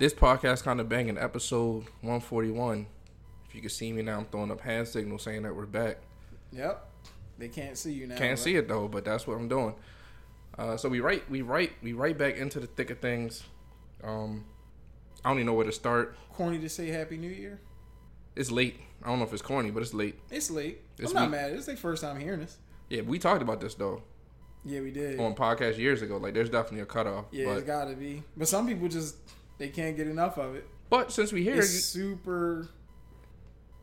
This podcast kind of banging episode 141. If you can see me now, I'm throwing up hand signals saying that we're back. Yep. They can't see you now. Can't right? see it though, but that's what I'm doing. Uh, so we right, we right, we right back into the thick of things. Um, I don't even know where to start. Corny to say Happy New Year. It's late. I don't know if it's corny, but it's late. It's late. This I'm not week- mad. It's their first time hearing this. Yeah, we talked about this though Yeah, we did. on podcast years ago. Like, there's definitely a cutoff. yeah, but it's gotta be. But some people just they can't get enough of it. but since we here, It's super,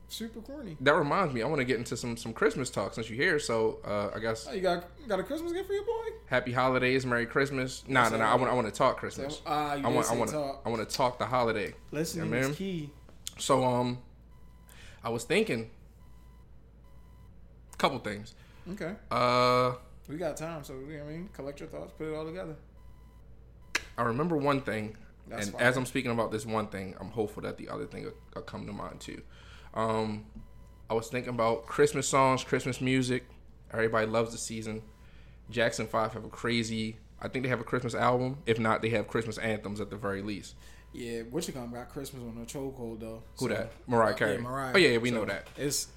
super corny. that reminds me, I want to get into some some Christmas talk since you're here. So uh, I guess Oh, you got got a Christmas gift for your boy? Happy holidays, Merry Christmas. Nah, nah, nah. I want I want to talk Christmas. Ah, you I want I want to talk. I want to talk the holiday. Listening Yeah, is man. key. So um, I was thinking, a couple things. Okay, Uh, we got time, so you know what I mean, collect your thoughts, put it all together. I remember one thing, That's and fine. as I'm speaking about this one thing, I'm hopeful that the other thing will, will come to mind too. Um, I was thinking about Christmas songs, Christmas music. Everybody loves the season. Jackson Five have a crazy. I think they have a Christmas album. If not, they have Christmas anthems at the very least. Yeah, what you got got Christmas on the chokehold though. Who So- that? Mariah Carey. Yeah, Mariah. Oh yeah, we So, know that. It's.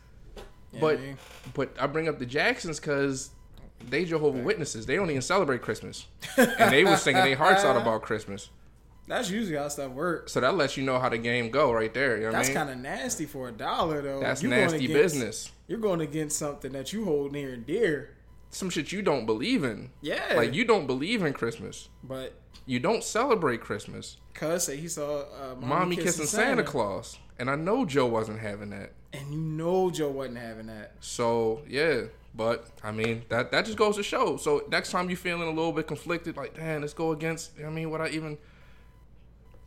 But I mean, but I bring up the Jacksons because they Jehovah Witnesses. They don't even celebrate Christmas, and they was singing their hearts out about Christmas. That's usually how stuff works. So that lets you know how the game go right there. You know That's kind of nasty for a dollar though. That's You're nasty against- business. You're going against something that you hold near and dear. Some shit you don't believe in. Yeah, Like you don't believe in Christmas. But You don't celebrate Christmas. cuz say he saw uh, mommy, Mommy kissing, kissing Santa Claus, and I know Joe wasn't having that. and you know Joe wasn't having that. So yeah, but I mean that that just goes to show. So next time you're feeling a little bit conflicted, like damn, let's go against. I mean, what I even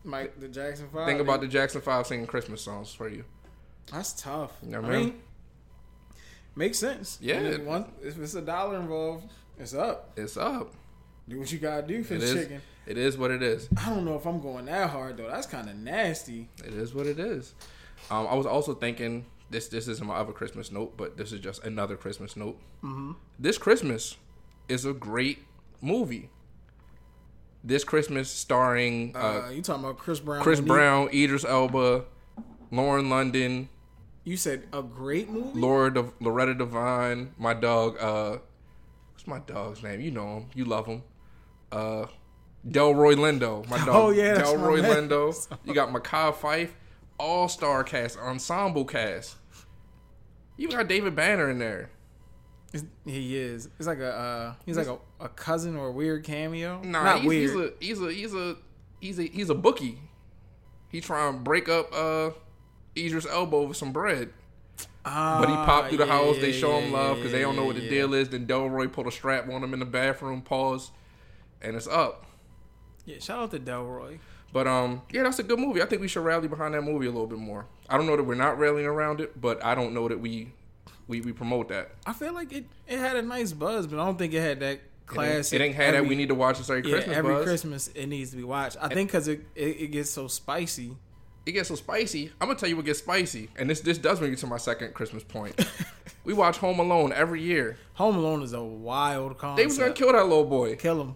Mike the Jackson Five. think about the Jackson Five singing Christmas songs for you. That's tough. Yeah, I man. mean, makes sense. Yeah. One, if it's a dollar involved, it's up. It's up. Do what you gotta do for It the is. chicken. It is what it is. I don't know if I'm going that hard though. That's kind of nasty. It is what it is. Um, I was also thinking this. This isn't my other Christmas note, but this is just another Christmas note. Mm-hmm. This Christmas is a great movie. This Christmas, starring Uh, uh, you talking about Chris Brown? Chris when he- Brown, Idris Elba, Lauren London, You said a great movie. Laura, De- Loretta Devine, my dog. Uh, what's my dog's name? You know him. You love him. Uh, Delroy Lindo, my dog. Oh, yeah, Delroy. Lindo. You got Mekhi Phifer, all star cast, ensemble cast. You got David Banner in there. It's- he is. It's like a uh, he's like a, a cousin or a weird cameo. Nah, Not he's, weird. he's a he's a he's a he's a he's a bookie. He trying to break up uh Idris Elba with some bread. But he popped through the Ah, house. They show him yeah, love because they don't know what the yeah, deal is. Then Delroy put a strap on him in the bathroom. Pause, and it's up. Yeah, shout out to Delroy. But um, yeah, that's a good movie. I think we should rally behind that movie a little bit more. I don't know that we're not rallying around it, but I don't know that we we, we promote that. I feel like it, it had a nice buzz, but I don't think it had that It ain't- classic. It ain't had that. We need to watch this every yeah, Christmas. every buzz. Christmas it needs to be watched. I think because it, it it gets so spicy. it gets so spicy. I'm gonna tell you what gets spicy, and this this does bring me to my second Christmas point. we watch Home Alone every year. Home Alone is a wild concept. They was gonna kill that little boy. kill him.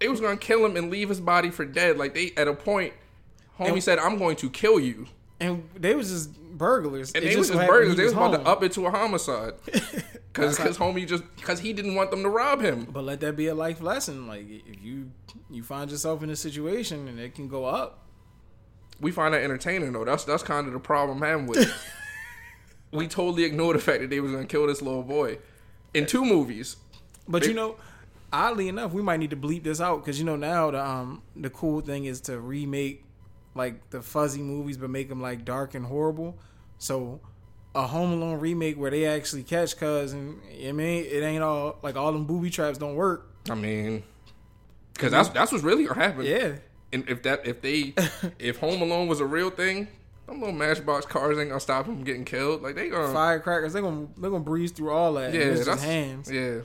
They was gonna kill him and leave his body for dead. Like they at a point, homie And- said, "I'm going to kill you," And they was just burglars. and It they was just burglars. They was about to up it to a homicide because his homie just because he didn't want them to rob him. But let that be a life lesson. Like if you you find yourself in a situation and it can go up. We find that entertaining though. That's that's kind of the problem I'm having with. it. we totally ignore the fact that they was gonna kill this little boy in two movies. But They- you know, oddly enough, we might need to bleep this out because you know now the um the cool thing is to remake like the fuzzy movies but make them like dark and horrible. So a Home Alone remake where they actually catch cuz and I mean it ain't all like all them booby traps don't work. I mean, because that's that's what's really gonna. Yeah. And if that if they if Home Alone was a real thing, them little Matchbox cars ain't gonna stop them from getting killed. Like they gonna Firecrackers, they're gonna they're gonna breeze through all that. yeah, Yeah, it's that's hands. yeah,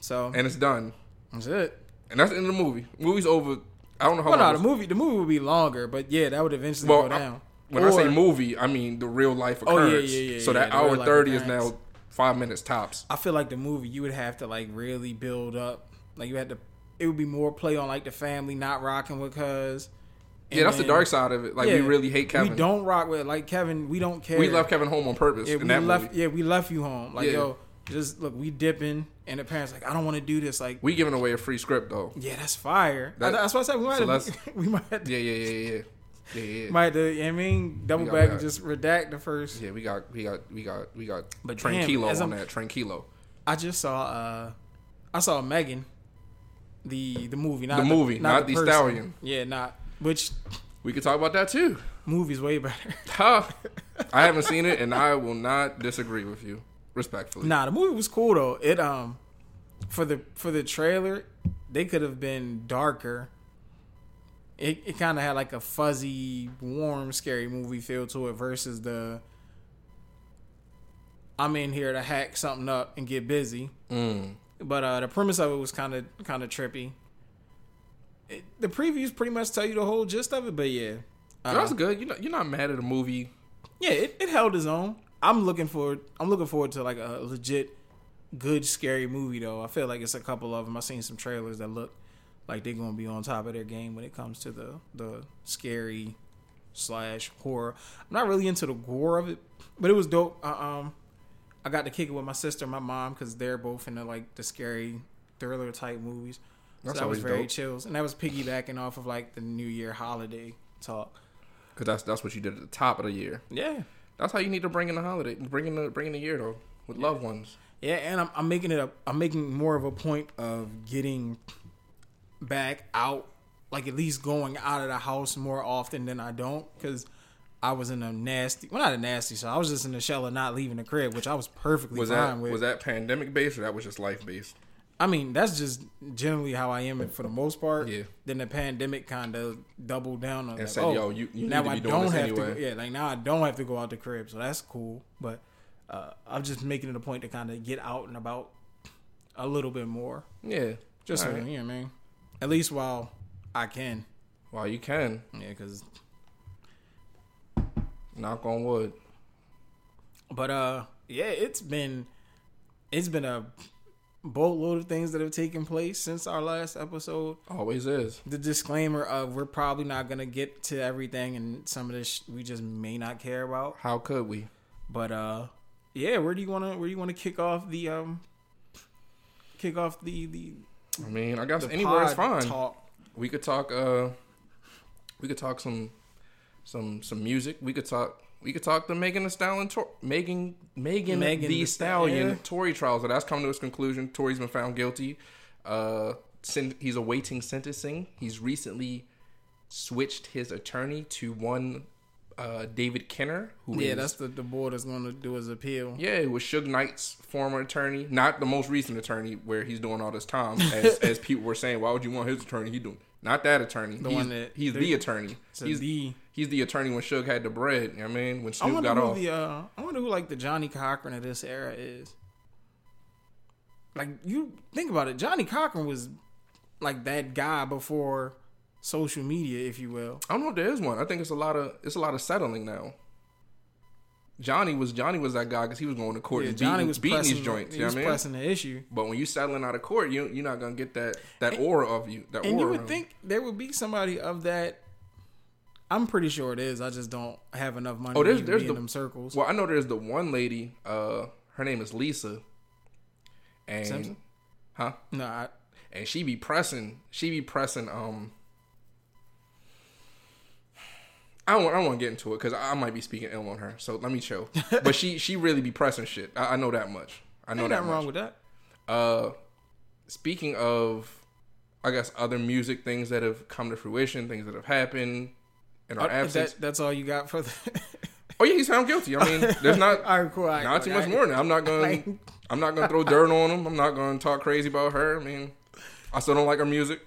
So and it's done, that's it. and that's the end of the movie. Movie's over. I don't know how Well, long. no, the movie the movie would be longer, but yeah, that would eventually Well, go I- down. when I say movie, I mean the real life Oh, yeah, occurrence. yeah, yeah, so yeah, that hour thirty is now five minutes tops. I feel like the movie you would have to like really build up. Like you had to, it would be more play on like the family not rocking with cuz, Yeah, that's the dark side of it. Like we really hate Kevin. We don't rock with like Kevin. We don't care. We left Kevin home on purpose Yeah, we left. movie. Yeah, we left you home. Like Yeah. yo, just look, we dipping, and the parents like, I don't want to do this. Like, We giving away a free script though. yeah, that's fire. That- that's what I said. We might, so have, we might, have to, Yeah, yeah, yeah, yeah, yeah, yeah. might have to, you know what I mean, double got back that. and just redact the first. Yeah, we got, we got, we got, we got But Tranquilo as on I'm- that. Tranquilo. I just saw, uh I saw Megan, the the movie, not The movie, not the person. stallion. Yeah, not which We could talk about that too. movie's way better. Huh. I haven't seen it, and I will not disagree with you, respectfully. Nah, the movie was cool though. It um for the for the trailer, they could have been darker. It it kind of had like a fuzzy, warm, scary movie feel to it versus the I'm in here to hack something up and get busy. Mm. But uh the premise of it was kind of kind of trippy. It, the previews pretty much tell you the whole gist of it, but yeah. Uh, That's good. You're not, you're not mad at a movie. yeah, it, it held its own. I'm looking forward. I'm looking forward to like a legit, good scary movie though. I feel like it's a couple of them. I've seen some trailers that look like they're gonna be on top of their game when it comes to the the scary slash horror. I'm not really into the gore of it, but it was dope. Uh, um, I got to kick it with my sister, and my mom, because they're both into like the scary thriller type movies. That's so that was very dope. chills, and that was piggybacking off of like the New Year holiday talk. Cause that's that's what you did at the top of the year. Yeah, That's how you need to bring in the holiday, bring in the bring in the year though with loved ones. Yeah, and I'm, I'm making it up. I'm making more of a point of getting back out, like at least going out of the house more often than I don't, because I was in a nasty, well not a nasty, so I was just in the shell of not leaving the crib, which I was perfectly Was fine that with. was that pandemic based or that was just life based? I mean, that's just generally how I am for the most part. Yeah. Then the pandemic kind of doubled down on And like, said, oh, "Yo, you- you now need to I don't have anyway." to. Yeah, like now I don't have to go out the crib, so that's cool. But uh, I'm just making it a point to kind of get out and about a little bit more, Yeah, just so Alright. you know what I mean. At least while I can, While you can yeah. Because knock on wood. but uh, yeah, it's been it's been a boatload of things that have taken place since our last episode. Always is. the disclaimer of we're probably not gonna get to everything and some of this sh- we just may not care about How could we? but uh yeah where do you want to where do you want to kick off the um kick off the the, I mean, I guess anywhere is fine. talk We could talk. Uh, we could talk some, some, some music. We could talk. We could talk to Megan Thee Stallion, Tor- Megan, Megan, Megan the Thee Stallion Stallion. Tory trials. So that's come to its conclusion. Tory's been found guilty. Uh, sen- he's awaiting sentencing. He's recently switched his attorney to one, uh, David Kenner, who yeah is- that's the the board is going to do his appeal yeah, it was Suge Knight's former attorney, not the most recent attorney where he's doing all this time. As, as people were saying, why would you want his attorney? He doing not that attorney. The he's, one that- he's the- attorney. he's the he's the attorney when Suge had the bread. You know what I mean, when I Snoop wonder got who off. the uh I wonder who like the Johnny Cochran of this era is like you think about it Johnny Cochran was like that guy before social media if you will I don't know if there is one. I think it's a lot of it's a lot of settling now. Johnny was Johnny was that guy because he was going to court Yeah, and Johnny beating, was beating pressing, these joints. He You know was what I mean? pressing the issue, But when you settling out of court, you you're not gonna get that that aura of you. That and you would think there would be somebody of that. I'm pretty sure it is. I just don't have enough money Oh, there's- even there's be the- in them circles. Well, I know there's the one lady. Uh, her name is Lisa. And Simpson? huh? No, I, And she be pressing. She be pressing. Um, I don't. I don't want to get into it because I, might be speaking ill on her. So let me chill. but she she really be pressing shit. I, I know that much. I know ain't that nothing much. wrong with that. Uh, speaking of, I guess other music things that have come to fruition, things that have happened in our Uh, absence. that, that's all you got for the. oh yeah, he's found guilty. I mean, there's not all right, cool. all right, not too cool. much more. That. I'm not going. to I'm not going to throw dirt on him. I'm not going to talk crazy about her. I mean, I still don't like her music,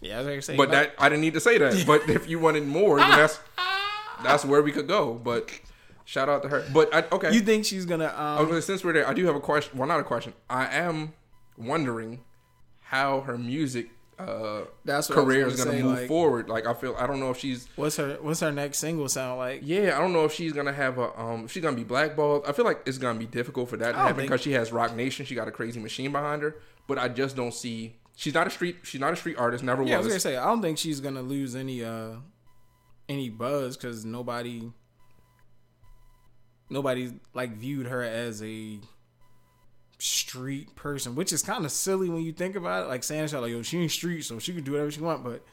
Yeah, I was gonna say, but that I didn't need to say that. But if you wanted more, then that's that's where we could go. But shout out to her. But I, okay, you think she's gonna? Um, gonna, since we're there, I do have a question. Well, not a question. I am wondering how her music uh, That's what I was career is gonna say, move like- forward. Like I feel, I don't know if she's. what's her What's her next single sound like? Yeah, I don't know if she's gonna have a um she's gonna be blackballed. I feel like it's gonna be difficult for that to don't happen think- because she has Roc Nation. She got a crazy machine behind her. But I just don't see she's not a street she's not a street artist, never was. Yeah, I was was. gonna say I don't think she's gonna lose any uh any buzz because nobody nobody like viewed her as a street person, which is kind of silly when you think about it. Like saying like, yo, she ain't street, so she can do whatever she want. But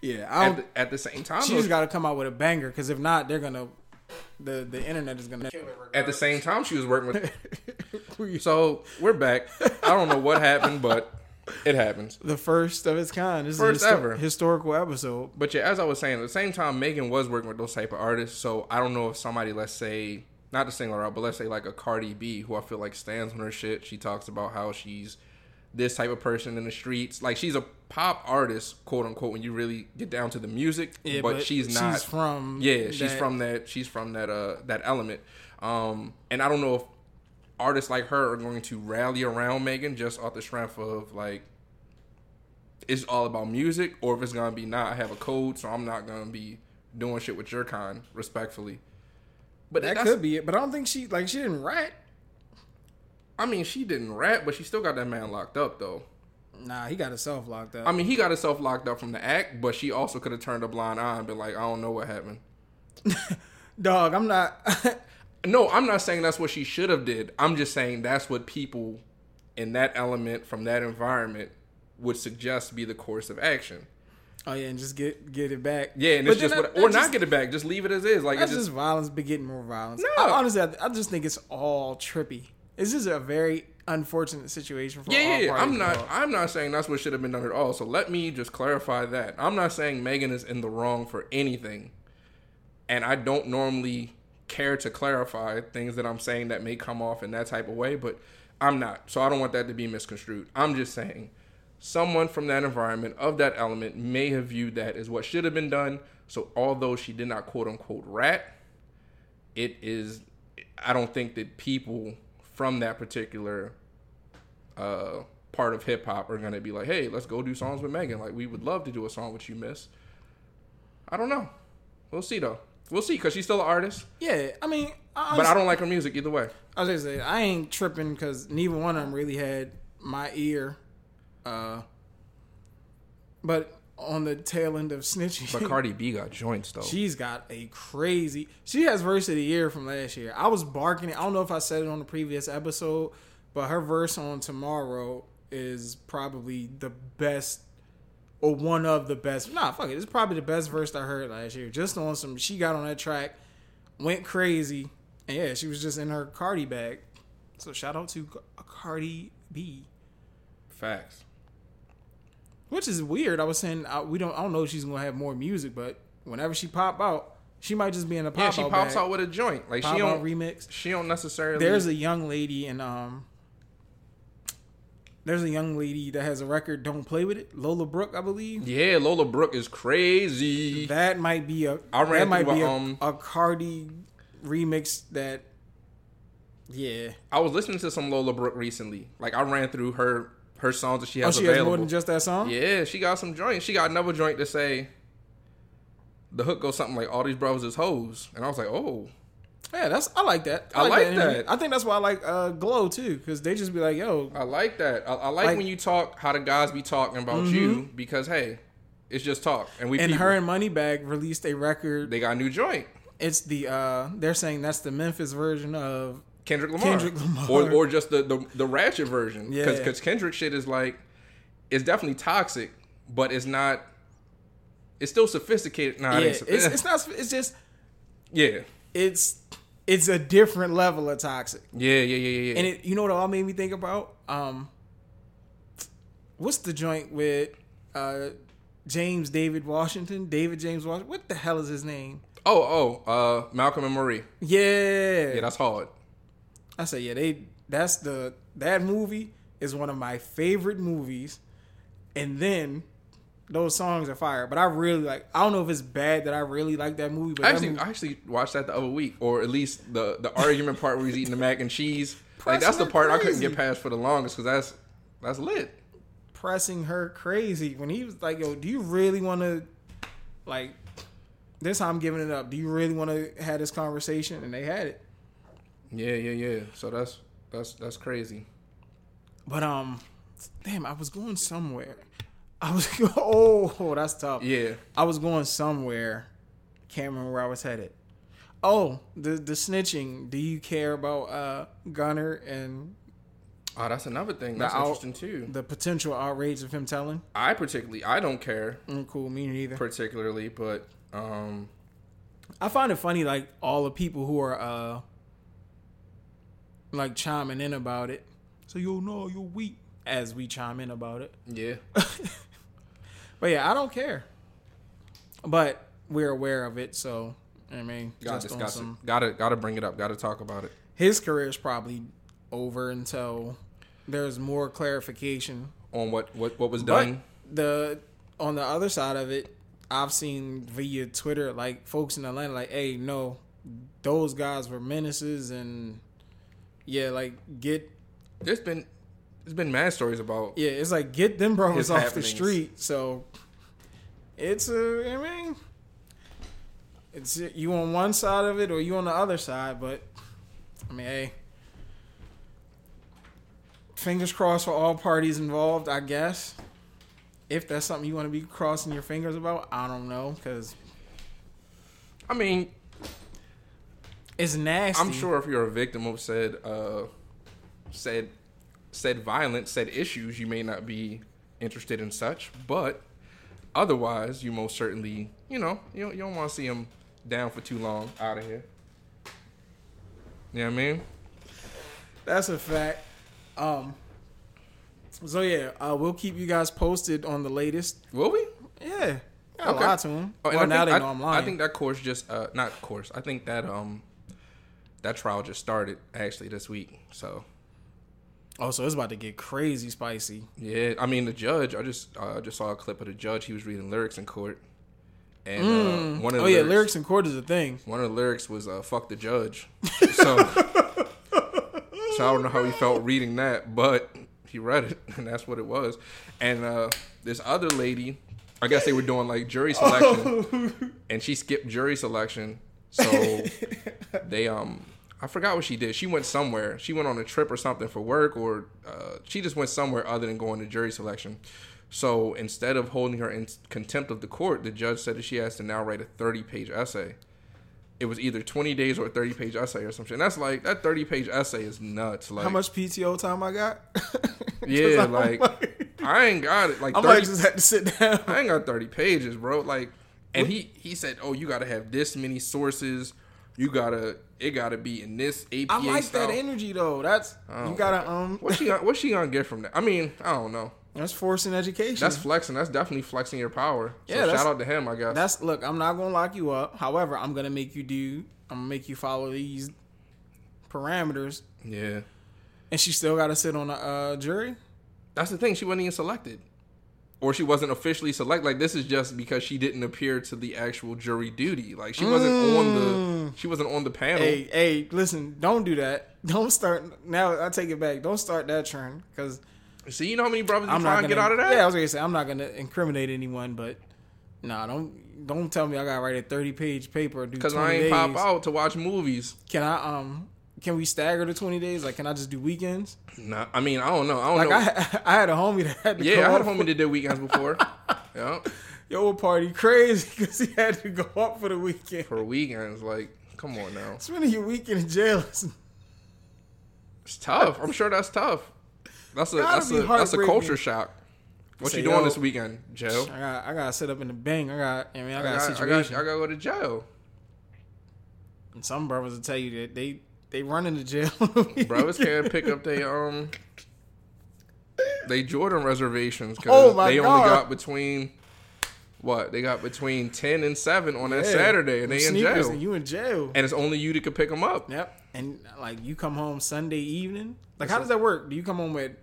yeah, I At the, at the same time, she's got to come out with a banger because if not, they're gonna the the internet is gonna at the same time, she was working with. so we're back. I don't know what happened, but it happens. the first of its kind. This First is a histo- ever. historical episode. But yeah, as I was saying, at the same time, Megan was working with those type of artists. So I don't know if somebody, let's say, not to single her out, but let's say like a Cardi B, who I feel like stands on her shit. She talks about how she's this type of person in the streets. Like she's a pop artist, quote unquote, when you really get down to the music. Yeah, but, she's not. She's from yeah, she's that- from that. She's from that. Uh, that element. Um, and I don't know if artists like her are going to rally around Megan just off the strength of like it's all about music, or if it's gonna be not. I have a code, so I'm not gonna be doing shit with your kind, respectfully. But That could be it, but I don't think she like she didn't rat. I mean, she didn't rap, but she still got that man locked up, though. Nah, he got himself locked up. I mean, he got himself locked up from the act, but she also could have turned a blind eye and been like, I don't know what happened. Dog, I'm not. No, I'm not saying that's what she should have did. I'm just saying that's what people in that element from that environment would suggest be the course of action. oh yeah, and just get get it back. Yeah, and But it's just what, or that not get it back. Just leave it as is. Like it's just just violence begetting more violence. No. I, honestly, I, I just think it's all trippy. This is a very unfortunate situation for yeah. yeah. I'm not. involved. I'm not saying that's what should have been done at all. So let me just clarify that. I'm not saying Megan is in the wrong for anything, and I don't normally care to clarify things that I'm saying that may come off in that type of way, but I'm not. So I don't want that to be misconstrued. I'm just saying someone from that environment of that element may have viewed that as what should have been done. So although she did not quote unquote rat, it is I don't think that people from that particular uh, part of hip hop are gonna be like, hey, let's go do songs with Megan. Like we would love to do a song with you, Miss. I don't know. We'll see though. We'll see because she's still an artist, Yeah, I mean, I, but I don't like her music either way. I was gonna say I ain't tripping because neither one of them really had my ear. Uh, but on the tail end of snitching, But Cardi B got joints though. she's got a crazy. She has verse of the year from last year. I was barking it. I don't know if I said it on the previous episode, but her verse on Tomorrow is probably the best or one of the best. Nah, fuck it. It's probably the best verse I heard last year. Just on some, she got on that track, went crazy, and yeah, she was just in her Cardi bag. So shout out to Cardi B, Facts. which is weird. I was saying I, we don't. I don't know if she's gonna have more music, but whenever she pop out, she might just be in a pop Yeah, she out pops bag. out with a joint. Like pop she don't. remix. She don't necessarily. There's a young lady in um. There's a young lady that has a record. Don't play with it. Lola Brooke, I believe. yeah, Lola Brooke is crazy. That might be a. I ran that might be a, um, a Cardi remix that. Yeah. I was listening to some Lola Brooke recently. Like I ran through her her songs that she has. Oh, she has more than just that song. Yeah, she got some joints. She got another joint to say. The hook goes something like "All these brothers is hoes," and I was like, "Oh, Yeah, that's I like that. I like energy. that. I think that's why I like uh, Glow too, because they just be like, "Yo, I like that. I, I like, Like- Mm-hmm. when you talk how the guys be talking about you because hey, it's just talk, and we and people, her and Moneybagg released a record. they got a new joint. It's the uh they're saying that's the Memphis version of Kendrick Lamar, Kendrick Lamar. or or just the the, the ratchet version, because Yeah. Kendrick shit is like, it's definitely toxic, but it's not. It's still sophisticated. Nah, yeah. it It's it's not. It's just yeah, it's it's a different level of toxic. yeah, yeah, yeah, yeah. And it, you know what it all made me think about? Um, what's the joint with uh, James David Washington? David James Washington. What the hell is his name? oh, oh, uh, Malcolm and Marie. Yeah, Yeah, that's hard. I say yeah. They that's the that movie is one of my favorite movies, and then those songs are fire. But I really like. I don't know if it's bad that I really like that movie, but I actually, movie- I actually watched that the other week, or at least the the argument part where he's eating the mac and cheese. Like that's the part I couldn't get past for the longest because that's that's lit. pressing her crazy when he was like, "Yo, do you really want to like this? How I'm giving it up. Do you really want to have this conversation?" And they had it. Yeah, yeah, yeah. So that's that's that's crazy. But um, damn, I was going somewhere. I was oh, that's tough. Yeah, I was going somewhere, can't remember where I was headed. Oh, the the snitching. Do you care about uh Gunna and Oh, that's another thing. That's out- interesting too. the potential outrage of him telling? I particularly, I don't care Mm, cool, me neither. particularly, but um, I find it funny, like all the people who are uh like chiming in about it. So yo, know you're weak. As we chime in about it, yeah, but yeah, I don't care. But we're aware of it, so I mean, gotta just discuss some. it. Gotta gotta bring it up. Gotta talk about it. His career is probably over until there's more clarification. On what what what was But done. the on the other side of it, I've seen via Twitter like folks in Atlanta like, "Hey, no, those guys were menaces and yeah, like get There's been there's been mad stories about yeah, it's like get them bros His off happenings. the street." So it's a I mean it's you on one side of it or you on the other side, but I mean, hey, fingers crossed for all parties involved, I guess. If that's something you want to be crossing your fingers about, I don't know because I mean, it's nasty. I'm sure if you're a victim of said uh said said violence, said issues, you may not be interested in such, but otherwise, you most certainly, you know, you don't, you don't want to see him down for too long out of here. You know what I mean? that's a fact. Um. So yeah, uh, we'll keep you guys posted on the latest. Will we? Yeah, got Okay. a lot to them. Oh, well, now think, they I, I'm lying. I think that course just uh not course. I think that um that trial just started actually this week. So oh, so it's about to get crazy spicy. yeah, I mean the judge. I just uh, just saw a clip of the judge. He was reading lyrics in court, and uh, one of the Oh the yeah, lyrics, lyrics in court is a thing. one of the lyrics was uh, "fuck the judge." So so I don't know how he felt reading that, but he read it, and that's what it was. And uh, this other lady, I guess they were doing like jury selection, and she skipped jury selection. So they um I forgot what she did. She went somewhere. She went on a trip or something for work, or uh, she just went somewhere other than going to jury selection. So instead of holding her in contempt of the court, the judge said that she has to now write a 30 page essay. It was either 20 days or a 30 page essay or something. And that's like, that 30 page essay is nuts. Like, How much PTO time I got? Yeah, I'm like, I ain't got it. Like, I 30, might just have to sit down. I ain't got 30 pages, bro. Like, and he he said, oh, you got to have this many sources. You gotta, it gotta be in this APA I like style. that energy though. That's you gotta um. What she, gonna- what she gonna get from that? I mean, I don't know. That's forcing education. That's flexing. That's definitely flexing your power. So Yeah, shout out to him, I guess. That's look. I'm not gonna lock you up. However, I'm gonna make you do. I'm gonna make you follow these parameters, yeah, and she still got to sit on a uh, jury. that's the thing. She wasn't even selected, or she wasn't officially selected. Like this is just because she didn't appear to the actual jury duty. Like she wasn't on the, she wasn't on the panel. Hey, hey, listen, don't do that. Don't start now. I take it back. Don't start that trend because See, you know how many brothers you I'm trying to get out of that? Yeah, I was gonna say I'm not gonna incriminate anyone, but nah, don't don't tell me I gotta write a 30 page paper. Because I ain't days. pop out to watch movies. Can I um? Can we stagger the 20 days? Like, can I just do weekends? Nah, I mean, I don't know. I don't Like, know. I I had a homie that had to yeah, I had a homie that did weekends before. yeah, Yo, party crazy because he had to go up for the weekend. for weekends. Like, come on now. Spending your weekend in jail is It's tough. I'm sure that's tough. That's a that's a that's a culture shock. What Say, you doing yo. this weekend, Joe? I got I got to sit up in the bank. I got I mean I I got a got, I got, situation. I got to go to jail. and some brothers will tell you that they they run into jail. Brothers can't pick up they um they Jordan reservations because Oh they only got between what they got between ten and seven on that Yeah. Saturday, and they in jail, And you in jail. and it's only you that could pick them up. Yep. And like you come home Sunday evening. Like how does that work? Do you come home at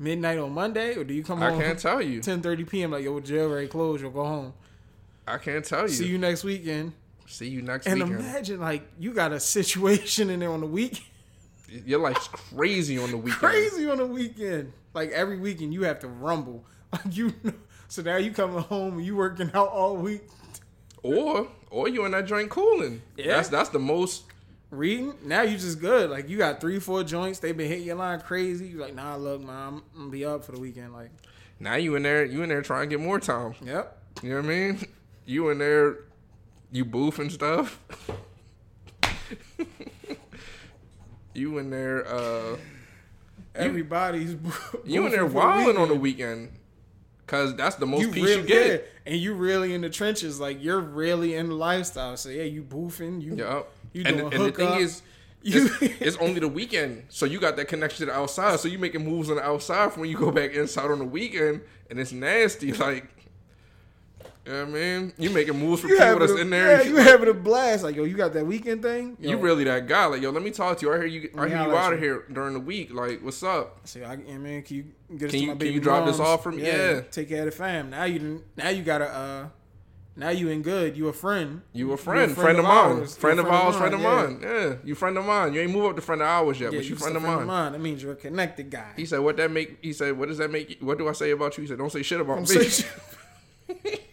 midnight on Monday, or do you come I can't tell you. 10:30 p.m. Like yo, jail already closed. You'll go home. I can't tell you. See you next weekend. See you next week. And weekend. imagine like you got a situation in there on the week. Your life's crazy on the weekend. Crazy on the weekend. Like every weekend you have to rumble. Like you. know- So now you coming home and you working out all week. Or or you in that joint cooling. Yeah. That's that's the most. reading. Now you just good. Like you got three, four joints. They been hitting your line crazy. You like, nah, look, man, I'm, I'm gonna be up for the weekend. Like, Now you in there. You in there trying to get more time. yep. You know what I mean? You in there You boof and stuff. you in there, uh, Everybody's you in there the wilding on the weekend. cause that's the most You peace really, you get. yeah, and you really in the trenches, like you're really in the lifestyle. So yeah, you boofing, you Yup. you and, doing and the thing is, it's, it's only the weekend, so you got that connection to the outside. So you making moves on the outside from when you go back inside on the weekend, and it's nasty. Like, yeah, mean? you making moves for you people that's a, in there. yeah, you having a blast. Like yo, you got that weekend thing. Yo, You really that guy? Like, yo, let me talk to you. I hear you. I hear you out of you. here during the week. Like, what's up? See, I, yeah, man, can you get us Can you- my can you drop this off for me? Yeah. take care of the fam. Now you now you got a uh, now you in good. You a friend. You a friend, You friend, of mine, friend of ours, friend of mine. Yeah, you friend of mine. You ain't move up to friend of ours yet, Yeah, but you you friend friend of mine. That means you're a connected guy. He said, "What that make?" He said, "What does that make? You? What do I say about you?" He said, "Don't say shit about Don't me.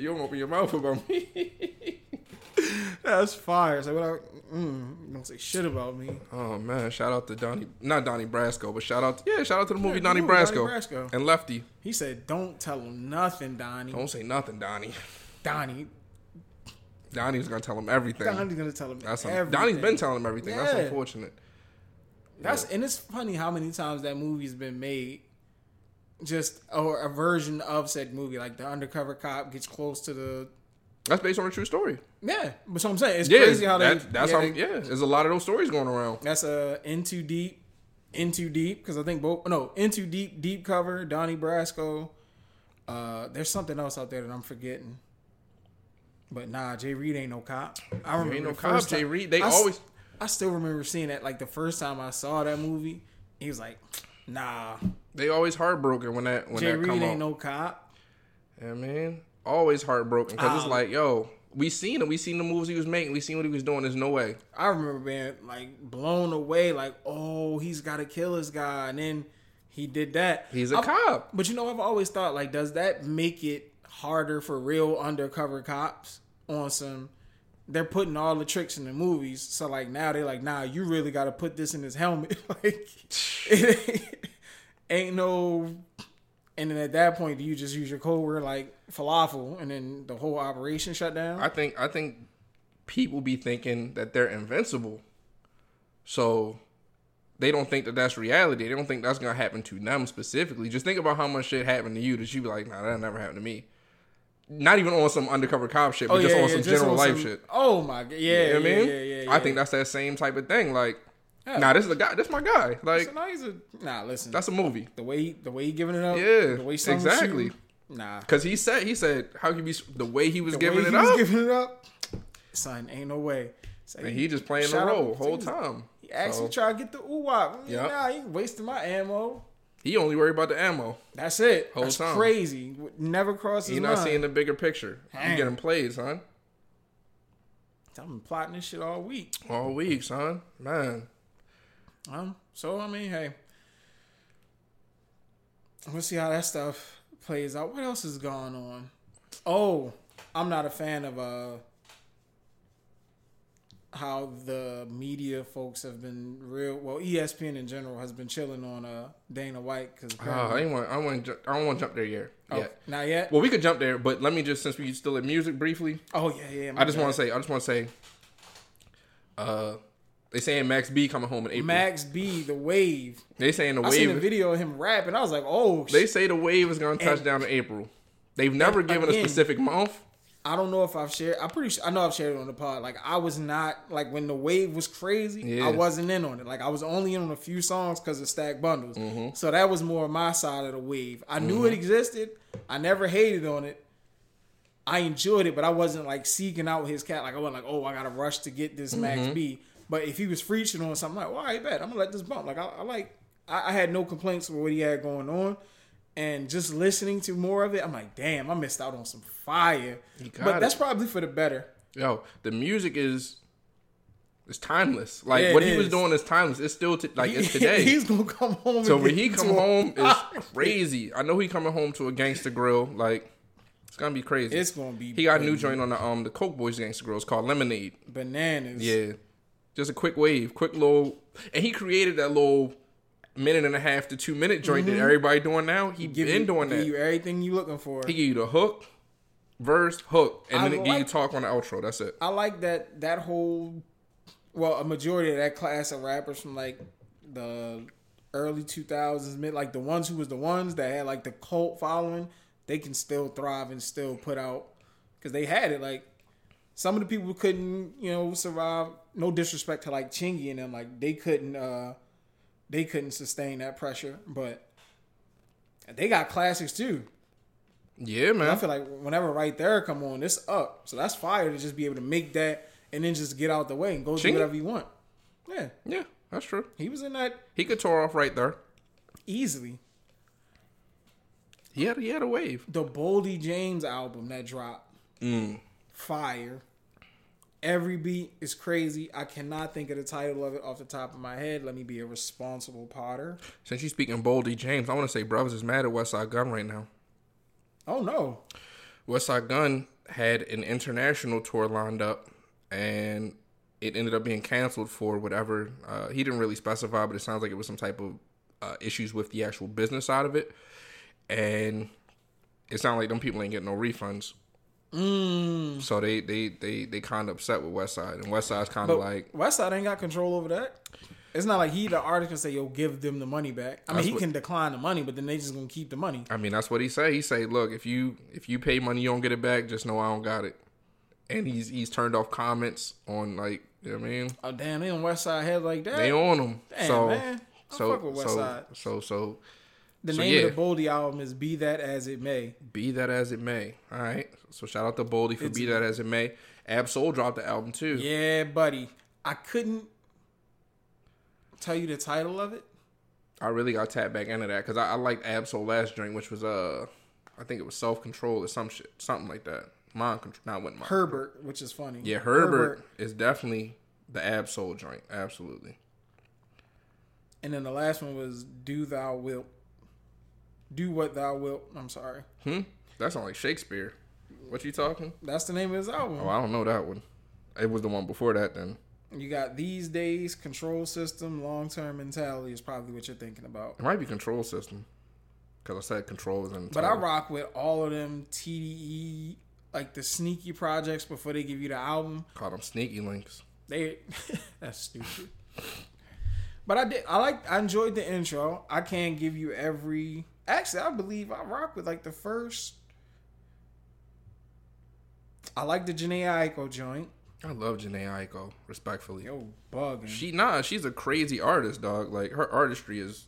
shit. you don't open your mouth about me." That's fire. So what I mm, don't say shit about me. oh man! Shout out to Donnie, not Donnie Brasco, but shout out, to, yeah, shout out to the movie Yeah, Donnie, movie, Brasco, Donnie Brasco. and Lefty. He said, "Don't tell him nothing, Donnie. Don't say nothing, Donnie. Donnie. Donnie's gonna tell him everything. Donnie's gonna tell him That's un- everything. Donnie's been telling him everything. That's unfortunate. That's and it's funny how many times that movie's been made. Just or a version of said movie, like the undercover cop gets close to the That's based on a true story. yeah. But so I'm saying it's Yeah, crazy how they that's yeah, how. they- yeah, there's a lot of those stories going around. That's a into deep, into deep because I think both no into deep, deep cover. Donnie Brasco. Uh, there's something else out there that I'm forgetting. But nah, Jay Reed ain't no cop. I remember ain't no cop, Jay Reed. They I always- I still remember seeing that like the first time I saw that movie. He was like, "Nah, They always heartbroken when that when Jay that Reed come ain't out. no cop." Yeah, man, always heartbroken because it's Um, like, yo, we seen it. We seen the moves he was making. We seen what he was doing. There's no way. I remember being like blown away, like, "Oh, he's got to kill this guy," and then he did that. He's a I- cop. But you know, I've always thought like, does that make it harder for real undercover cops on some? They're putting all the tricks in the movies, so like now they're like, nah, you really got to put this in his helmet. like, it ain't no. And then at that point, do you just use your code word like falafel, and then the whole operation shut down? I think I think people be thinking that they're invincible, so they don't think that that's reality. They don't think that's gonna happen to them specifically. Just think about how much shit happened to you that you be like, nah, that never happened to me. Not even on some undercover cop shit, but oh, just on some Oh, just general on life some- shit. Oh my god, yeah, You know yeah, I mean? yeah, yeah, yeah. I think that's that same type of thing. Like, Yeah. nah, this is a guy. This my guy. Like, So he's a nah. Listen, that's a movie. the way he, the way he giving it up. Yeah, the way exactly. shooting, Nah, Cause he said he said how could be the way he was the giving way it he was up, giving it up. Son, ain't no way. So and he just playing the out- role whole time. He actually So, tried to get the ooh wop. Yep. Nah, he wasting my ammo. He only worried about the ammo. That's it. Whole That's time. crazy. Never crossed his He mind. not seeing the bigger picture. He Damn. getting plays, son. I've been plotting this shit all week. All week, son. Man, Um, so I mean, hey, we'll see how that stuff plays out. What else is going on? Oh, I'm not a fan of uh how the media folks have been real. Well, ESPN in general has been chilling on uh Dana White because oh, I ain't want. I want. I don't want to jump there yet. oh, yet. not yet. Well, we could jump there, but let me just since we still at music briefly. Oh yeah, yeah. I just want to say. I just want to say. Uh, they saying Max B coming home in April. Max B, the wave. they saying the wave. I seen a wave. video of him rapping. I was like, oh, They say the wave is gonna touch And- down in April. They've never given a specific month. I don't know if I've shared. I'm pretty sure. I know I've shared it on the pod. Like I was not like when the wave was crazy. Yeah. I wasn't in on it. Like I was only in on a few songs because of stack bundles. Mm-hmm. So that was more my side of the wave. I knew it existed. I never hated on it. I enjoyed it, but I wasn't like seeking out his cat. Like I wasn't like, oh, I gotta rush to get this Max Mm-hmm. B. But if he was featuring on something, like, well, I bet I'm gonna let this bump. Like I, I like, I, I had no complaints with what he had going on, and just listening to more of it, I'm like, damn, I missed out on some fire. But it. that's probably for the better. Yo, the music is it's timeless. Like Yeah, what he was doing is timeless. It's still t- like it's today. He's gonna come home. so and when he come home it's crazy. I know he coming home to a gangster grill. Like it's gonna be crazy. it's gonna be. he got a new joint on the um the Coke Boys gangster grill. It's called Lemonade. bananas. Yeah, just a quick wave, quick little, and he created that little minute and a half to two minute joint that everybody doing now. He Mm-hmm. give been you, doing give that. you everything you looking for. He give you the hook, verse, hook, and I then it give you talk on the outro. That's it. I like that that whole well, a majority of that class of rappers from like the early 2000s, mid like the ones who was the ones that had like the cult following, they can still thrive and still put out cuz they had it like some of the people couldn't, you know, survive. No disrespect to like Chingy and them, like they couldn't uh they couldn't sustain that pressure, but they got classics too. Yeah, man. I feel like whenever right there come on, it's up. So that's fire to just be able to make that and then just get out the way and go do whatever you want. Yeah, Yeah, that's true. he was in that He could tour off right there. easily. He had he had a wave. The Boldy James album that dropped, Mm. fire. Every beat is crazy. I cannot think of the title of it off the top of my head. Let me be a responsible Potter. Since you're speaking Boldy James, I want to say brothers is mad at Westside Gun right now. Oh no, Westside Gun had an international tour lined up, and it ended up being canceled for whatever. Uh, he didn't really specify, but it sounds like it was some type of uh, issues with the actual business side of it, and it sounded like them people ain't getting no refunds. mm. So they they they they kind of upset with Westside, and Westside's kind of like Westside ain't got control over that. It's not like he the artist can say, "Yo, give them the money back." I mean, That's he what- can decline the money, but then they just gonna keep the money. I mean, that's what he say. He say, "Look, if you if you pay money, you don't get it back. Just know I don't got it." And he's he's turned off comments on like, you know what I mean, Oh damn, they on West Side head like that. they on them. Damn, so man. I so fuck with West so, Side. so so the so, name yeah. of the Boldy album is "Be That As It May." be that as it may. All right. So shout out to Boldy for It's- be that as it may. Ab Soul dropped the album too. Yeah, buddy. I couldn't tell you the title of it. I really got tapped back into that because I, I liked Ab Soul last drink, which was uh, I think it was self control or some shit, something like that. Mind control, not what mind. Herbert, which is funny. Yeah, Herbert, is definitely the Ab-Soul joint. Absolutely. And then the last one was "Do Thou Wilt." Do what thou wilt. I'm sorry. Hmm. That's like Shakespeare. What you talking? That's the name of his album. Oh, I don't know that one. It was the one before that. Then You got these days, control system, long term mentality is probably what you're thinking about. it might be Control System because I said Control is in. But I rock with all of them TDE, like the sneaky projects before they give you the album. call them Sneaky Links. They that's stupid. But I did I like I enjoyed the intro. I can't give you every actually I believe I rock with like the first I like the Jhené Aiko joint. I love Jhené Aiko, respectfully. Yo, bugging. She nah, she's a crazy artist, dog. Like her artistry is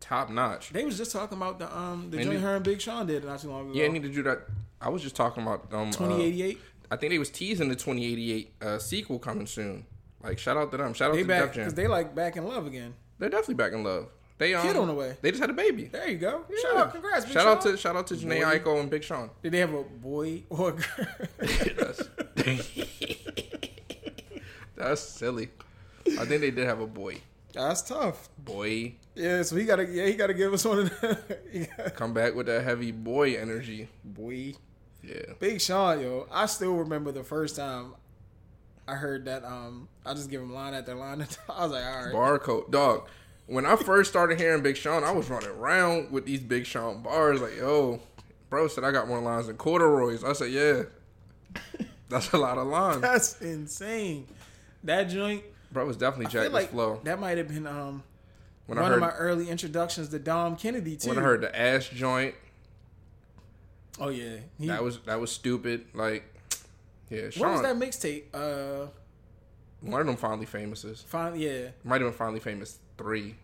top notch. they was just talking about the um the joint her and Big Sean did not too long ago. Yeah, I need to do that. I was just talking about um. uh, 2088. I think they was teasing the 2088 uh, sequel coming soon. Like shout out to them. Shout out they to back Def Jam. because they like back in love again. They're definitely back in love. They um, Kid on the way. They just had a baby. There you go. Shout out, congrats. Big shout out to shout out to Jhené Boy. Aiko and Big Sean. Did they have a boy or a girl? That's, that's silly. I think they did have a boy. That's tough. Boy, Yeah, so he gotta yeah he gotta give us one of the he come back with that heavy boy energy. boy. Yeah. Big Sean, yo. I still remember the first time I heard that um I just give him line after line. I was like, all right. Barcode, dog. When I first started hearing Big Sean, I was running around with these Big Sean bars. Like, yo, bro said I got more lines than corduroys. I said, yeah, that's a lot of lines. That's insane. That joint Bro was definitely Jack like flow. that might have been um When one I heard of my early introductions to Dom Kennedy too. when I heard the ass joint, oh yeah, he, that was that was stupid. Like, yeah, what was that mixtape? Uh, One of them finally famouses. finally, yeah. Might have been finally famous three.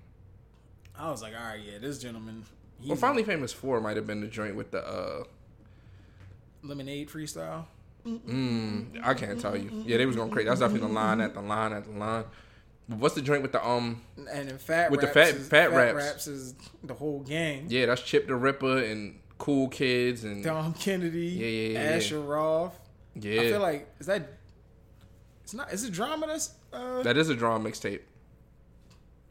I was like, all right, yeah, this gentleman. Well, finally famous four might have been the joint with the uh lemonade freestyle. Mm, I can't tell you. Yeah, they was going crazy. That's definitely the line at the line at the line. What's the joint with the um? And in fat With the raps fat- is, fat raps. is the whole gang. Yeah, that's Chip tha Ripper and Cool Kids and Dom Kennedy, Yeah, yeah, yeah, Asher Roth. yeah. I feel like is that it's not is it drama that's uh that is a drama mixtape.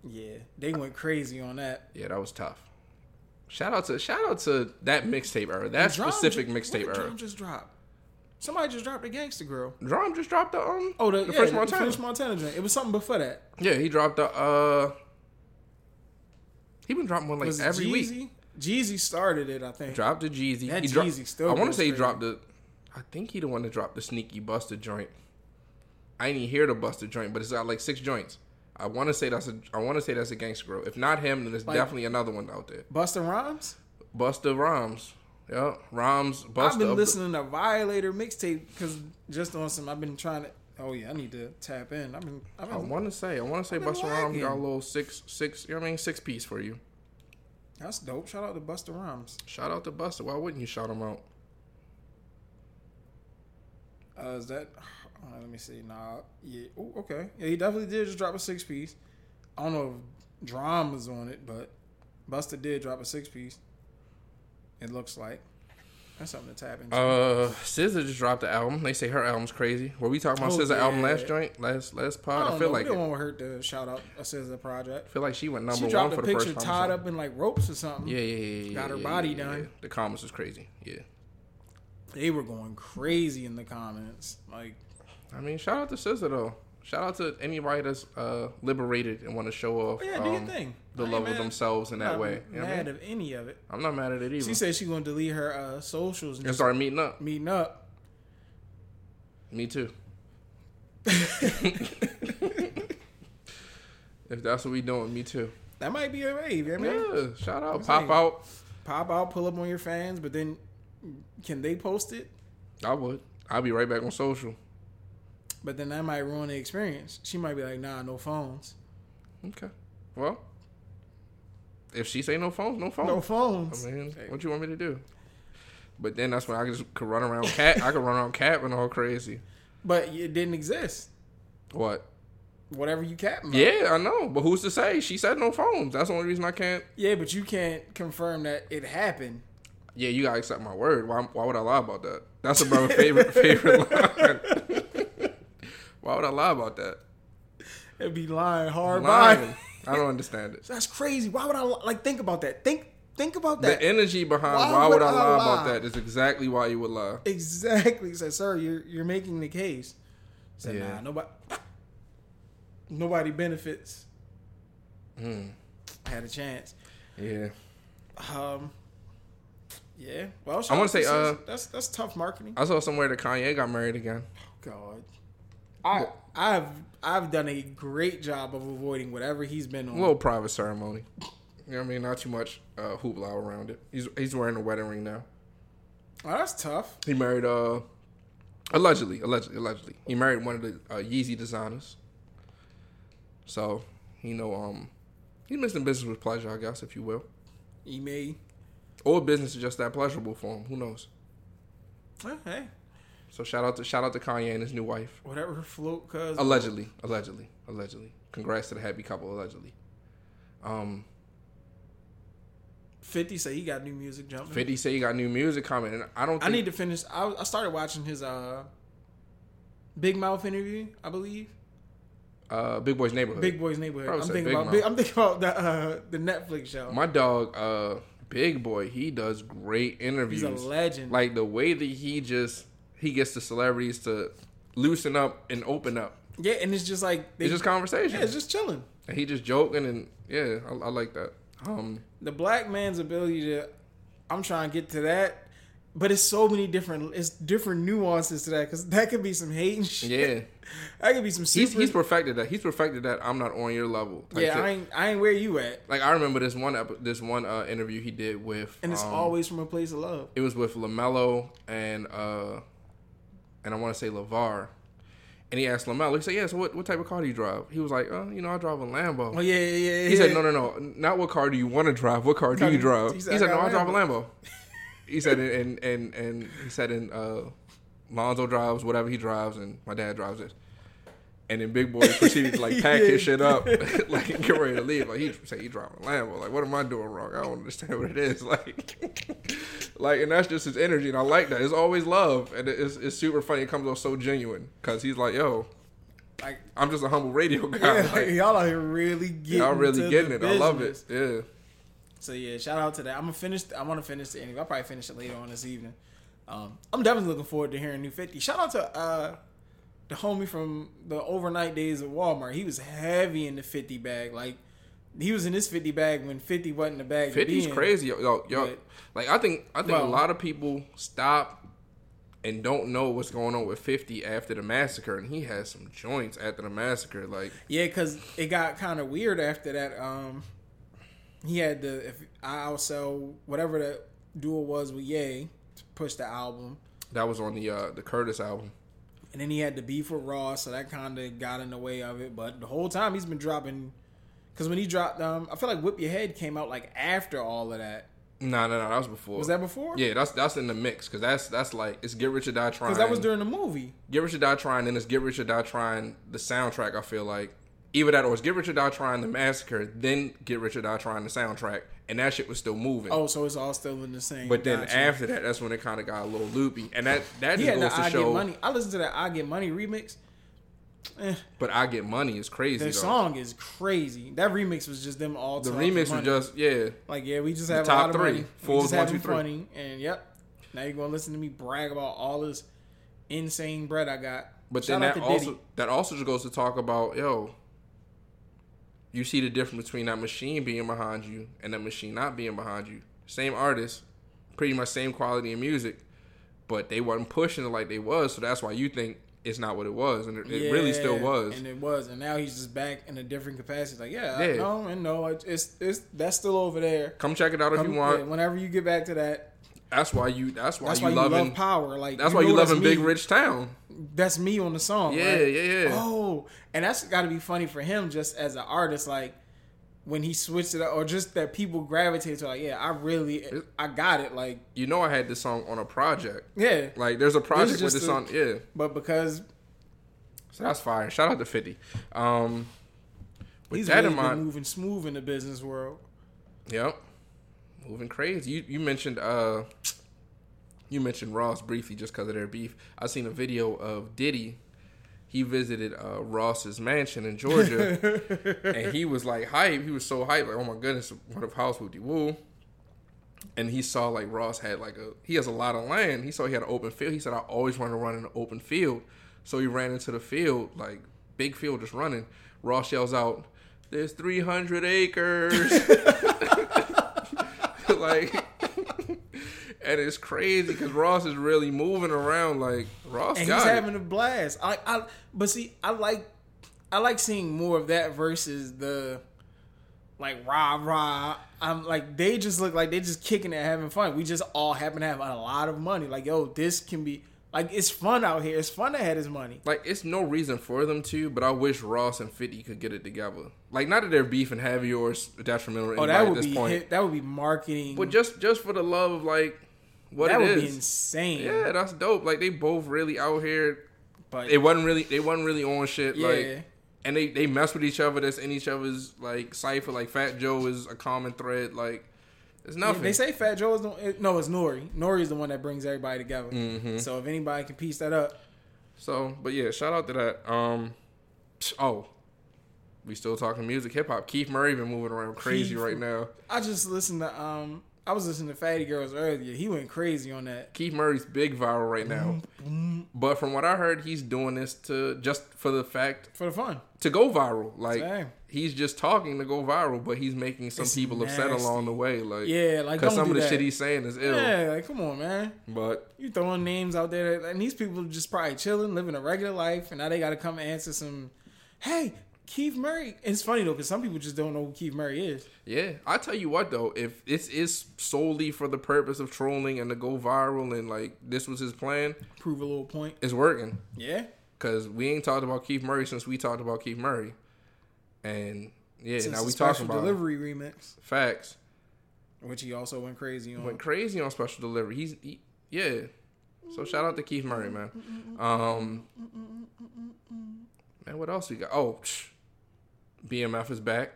yeah they went crazy on that. Yeah, that was tough. Shout out to shout out to that mixtape era. That specific mixtape era. Just dropped. Somebody just dropped the Gangsta Grill. Drum just dropped the um Oh, the, the yeah, first the Montana. French Montana joint. It was something before that. Yeah, he dropped the uh. He been dropping one like Was every Jeezy? week. Jeezy started it, I think. Dropped the Jeezy. That he Jeezy still I want to say he dropped the. I think he the one that dropped the sneaky Busta joint. I ain't even hear the Busta joint, but it's got like six joints. I want to say that's a. I want to say that's a Gangsta Grill. If not him, then there's Like- definitely another one out there. Busta Rhymes. Busta Rhymes. Yeah, Rhymes. Busta. I've been of the- listening to Violator mixtape because just on some. I've been trying to. Oh yeah, I need to tap in. I've been. I've I want to say. I want to say Busta Rhymes got a little six six. You know what I mean? Six piece for you. that's dope. Shout out to Busta Rhymes. Shout out to Busta. Why wouldn't you shout him out? Uh, is that? Uh, let me see. Nah. Yeah. Ooh, okay. Yeah, he definitely did just drop a six piece. I don't know if drama's on it, but Busta did drop a six piece. It looks like that's something to tap into. Uh, SZA just dropped the album. They say her album's crazy. Were we talking about Oh, SZA album last joint, last last I pod? I, don't feel know. like we don't want her to shout out a SZA project. I feel like she went number She one dropped for a the picture first time. tied up in like ropes or something. Yeah, yeah, yeah, yeah. Got her yeah, body yeah, yeah. done. The comments was crazy. Yeah. They were going crazy in the comments. Like, I mean, shout out to SZA though. Shout out to anybody that's uh, liberated and want to show off oh, yeah, um, thing. the I love of themselves in that not way. You what I mad mean? of any of it. I'm not mad at it either. She said she's gonna delete her uh, socials and and start meeting up. meeting up. Me too. if that's what we doing, me too. That might be a rave. You know I mean? Yeah, shout out, pop saying- out. Pop out, pull up on your fans, but then can they post it? I would. I'll be right back on social. But then that might ruin the experience. She might be like, "Nah, no phones, Okay. Well, if she say no phones, no phones. no phones." I mean, what you want me to do? But then that's when I just could run around cat. I could run around and all crazy. But it didn't exist. What? Whatever you cap. about. Yeah, I know. But who's to say? She said no phones. That's the only reason I can't. Yeah, but you can't confirm that it happened. Yeah, you gotta accept my word. Why? Why would I lie about that? That's a brother's favorite favorite line. Why would I lie about that? It'd be lying hard Lying. by. I don't understand it. That's crazy. Why would I li- like think about that? Think think about that. The energy behind Why why, would I I lie about lie? that is exactly why you would lie. exactly. Said, sir, you're you're making the case. Said, Yeah. nah, nobody nobody benefits. Hmm. I had a chance. Yeah. Um. Yeah. Well, I say, out to uh, that's that's tough marketing. I saw somewhere that Kanye got married again. God, I I've I've done a great job of avoiding whatever he's been on. A little private ceremony. You know what I mean? Not too much uh, hoopla around it. He's he's wearing a wedding ring now. oh, that's tough. He married uh allegedly, allegedly, allegedly. He married one of the uh, Yeezy designers. So, you know, um he's missing business with pleasure, I guess, if you will. He may. Or business is just that pleasurable for him. Who knows? Hey, So shout out to shout out to Kanye and his new wife. whatever float, cuz. Allegedly, allegedly, allegedly. Congrats to the happy couple, allegedly. Um, Fifty say he got new music jumping. Fifty say he got new music coming, and I don't. I need to finish. I, I started watching his uh Big Mouth interview. I believe uh, Big Boy's neighborhood. Big Boy's Neighborhood. I'm thinking Big about. Big, I'm thinking about the uh, the Netflix show. My dog, uh, Big Boy, he does great interviews. He's a legend. Like the way that he just he gets the celebrities to loosen up and open up. yeah, and it's just like they, It's just conversation. yeah, it's just chilling. and he just joking and yeah, I, I like that. Um, The black man's ability to. I'm trying to get to that. But it's so many different, it's different nuances to that because that could be some hating shit. yeah, that could be some super. he's he's perfected that. He's perfected that. I'm not on your level. yeah, shit. I ain't, I ain't where you at, like I remember this one epi- this one uh, interview he did with and it's um, always from a place of love. it was with LaMelo and uh and I want to say LaVar. And he asked LaMelo, he said, "Yeah, so what, what type of car do you drive?" He was like, "Oh, you know, I drive a Lambo." Oh yeah, yeah, yeah. He said, "No, no, no, not what car do you want to drive? What car do you drive?" he He said, "I "No, got drive a Lambo." he said, and and and he said, "In uh, Lonzo drives whatever he drives, and my dad drives it." And then Big Boy proceeded to like pack his shit up, like get ready to leave. Like he say he driving a Lambo. Like what am I doing wrong? I don't understand what it is. Like, like, and that's just his energy, and I like that. It's always love, and it's it's super funny. It comes off so genuine because he's like, "Yo, Like, I'm just a humble radio guy." yeah, Like, y'all here really getting. y'all really getting it. I love it. Yeah. So yeah, shout out to that. I'm gonna finish. I want to finish the interview. I'll probably finish it later on this evening. Um, I'm definitely looking forward to hearing new 50. Shout out to uh, the homie from the overnight days at Walmart. He was heavy in the 50 bag. Like he was in this 50 bag when 50 wasn't the bag. to 50's crazy, yo, yo, yo. But- Like I think I think Well- a lot of people stop and don't know what's going on with 50 after the massacre and he has some joints after the massacre like Yeah, because it got kind of weird after that. Um, he had the if I'll sell whatever the duo was with Ye to push the album, that was on the uh the Curtis album and then he had the beef with Ross, so that kind of got in the way of it. But the whole time he's been dropping, because when he dropped, um, I feel like Whip Your Head came out like after all of that. no no no that was before Was that before? yeah that's that's in the mix because that's that's like it's Get Rich or Die Trying because that was during the movie. Get Rich or Die Trying then it's Get Rich or Die Trying the soundtrack I feel like either that or it's Get Rich or Die Trying the massacre then Get Rich or Die Trying the soundtrack and that shit was still moving Oh, so it's all still in the same. but then Gotcha. after that that's when it kind of got a little loopy and that that just had goes to I show Get Money. I listened to that I Get Money remix. Eh, but I Get Money is crazy the song is crazy. That remix was just them all. the remix was just yeah Like, yeah, we just have top a lot of three. money. Four, we just one, two, funny, and yep. Now you're gonna listen to me brag about all this insane bread I got. But Shout then that to Diddy. also that also just goes to talk about yo. You see the difference between that machine being behind you and that machine not being behind you. Same artist, pretty much same quality of music, but they wasn't pushing it like they was. So that's why you think it's not what it was, and it, it really still was. and it was, and now he's just back in a different capacity. Like, yeah, Yeah. I know, and no, it's it's that's still over there. Come check it out if you want. yeah, whenever you get back to that, That's why you. That's why that's you why you loving. love power. Like, that's why you loving Big. Rich Town. That's me on the song. Yeah, right? yeah, yeah. Oh, and that's got to be funny for him just as an artist, like when he switched it up, or just that people gravitate to, like, yeah, I really, I got it, like, You know, I had this song on a project. yeah. Like, there's a project with this a- song. Yeah. But because So that's fire. Shout out to Fifty. Um, with he's that really in mind, moving smooth in the business world. Yep. Moving crazy. You you mentioned uh you mentioned Ross briefly just because of their beef. I seen a video of Diddy. He visited uh, Ross's mansion in Georgia, and he was like hype. He was so hype, like oh my goodness, what if House Woody Woo? And he saw like Ross had like a he has a lot of land. He saw he had an open field. He said I always want to run in an open field, so he ran into the field like big field just running. Ross yells out, "There's 300 acres." like and it's crazy because Ross is really moving around like Ross and he's it. having a blast. I, I, but see, I like, I like seeing more of that versus the, like rah rah. I'm like they just look like they're just kicking it, having fun. We just all happen to have a lot of money. Like yo, this can be like it's fun out here. It's fun to have his money. like it's no reason for them to, but I wish Ross and Fifty could get it together. Like not that they're beefing heavy or s- detrimental Oh, that at would this be point, hit, that would be marketing. but just just for the love of like what that would is. be insane. Yeah, that's dope. Like they both really out here. but It wasn't really they wasn't really on shit. yeah, Like and they they mess with each other. That's in each other's like cipher. Like Fat Joe is a common thread. Like it's nothing. They say Fat Joe is the no, it's Nori. Nori is the one that brings everybody together. Mm-hmm. So if anybody can piece that up, So, but yeah, shout out to that. Um, oh, we still talking music, hip hop. Keith Murray been moving around crazy Keith- right now. I just listened to um I was listening to Fatty Girls earlier. He went crazy on that. Keith Murray's big viral right now. But from what I heard, he's doing this to just for the fact For the fun. to go viral. Like Same. he's just talking to go viral, but he's making some It's people upset along the way. Like Yeah, like because some of the that. shit he's saying is ill. Yeah, like come on, man. But You throwing names out there, and these people just probably chilling, living a regular life, and now they got to come answer some. Hey, Keith Murray. It's funny though, because some people just don't know who Keith Murray is. yeah, I tell you what though, if this is solely for the purpose of trolling and to go viral and like this was his plan, Prove a little point. it's working. Yeah. Cause we ain't talked about Keith Murray since we talked about Keith Murray, and yeah, Since now we talking about delivery remix, facts. which he also went crazy on. Went crazy on special delivery. He's he, yeah. So shout out to Keith Murray, man. Um, man, what else we got? Oh, psh, BMF is back.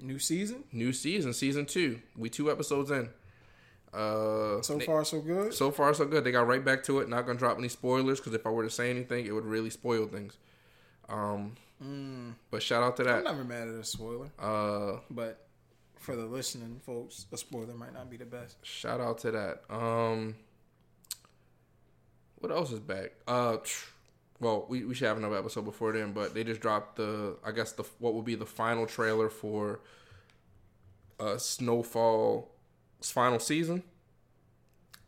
New season. New season, season two. We two episodes in. Uh, So they- far, so good. so far so good. They got right back to it. Not gonna drop any spoilers because if I were to say anything, it would really spoil things. Um, but shout out to that. I'm never mad at a spoiler, Uh, but for the listening folks, a spoiler might not be the best. Shout out to that. Um, what else is back? Uh, well, we, we should have another episode before then, but they just dropped the I guess the what will be the final trailer for uh Snowfall's final season.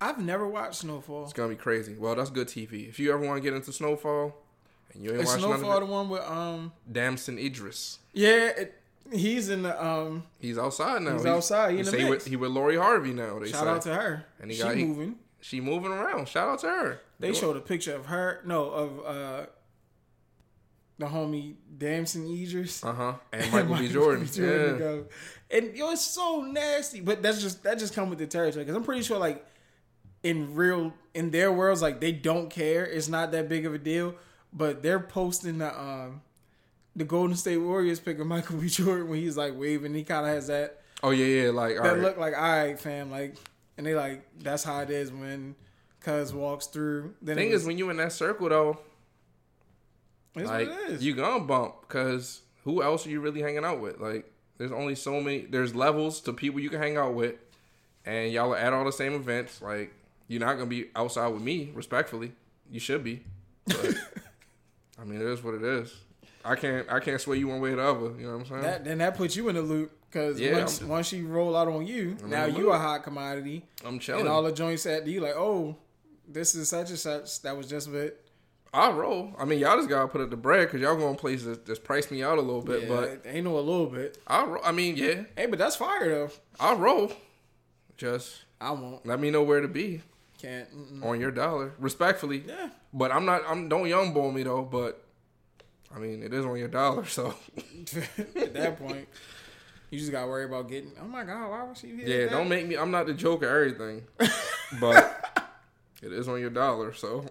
I've never watched Snowfall. It's gonna be crazy. Well, that's good TV. If you ever want to get into Snowfall, and you ain't none Snowfall the one with um? Damson Idris. Yeah, it, he's in the um. He's outside now. He's outside. He in the mix. with, he with Lori Harvey now. They Shout say. out to her. And he she got- moving. She moving around. Shout out to her. They Doing- showed a picture of her. No, of uh, the homie Damson Idris. Uh huh. And Michael B. Jordan. to Yeah. go. And yo, it's so nasty. But that's just that just come with the territory. Because I'm pretty sure, like in real in their worlds, like they don't care. It's not that big of a deal. But they're posting the um the Golden State Warriors pick of Michael B. Jordan when he's like waving. He kind of has that Oh yeah, yeah. Like that right. look like all right, fam. Like, and they like that's how it is when Cuz walks through. Then Thing was, is, when you in that circle though, like what it is. you gonna bump because who else are you really hanging out with? Like, there's only so many. There's levels to people you can hang out with, and y'all are at all the same events. Like, you're not gonna be outside with me. Respectfully, you should be. But I mean, it is what it is. I can't. I can't sway you one way or the other. You know what I'm saying? That then that puts you in the loop because Yeah, once I'm- once she roll out on you, I'm now you a hot commodity, I'm chilling. and all the joints at you like, oh, this is such and such. That was just a bit. I'll roll. I mean, y'all just gotta put up the bread because y'all going places that just price me out a little bit. yeah, But ain't no a little bit. I'll. Roll. I mean, yeah, Hey, but that's fire though. I'll roll. Just I won't. let me know where to be Can't. mm-mm. on your dollar, respectfully. Yeah. But I'm not. I'm don't young boy me though. But I mean, it is on your dollar, so At that point, you just gotta worry about getting. Oh my god, why was she here? yeah. Don't make me. I'm not the joke of everything, but it is on your dollar, so.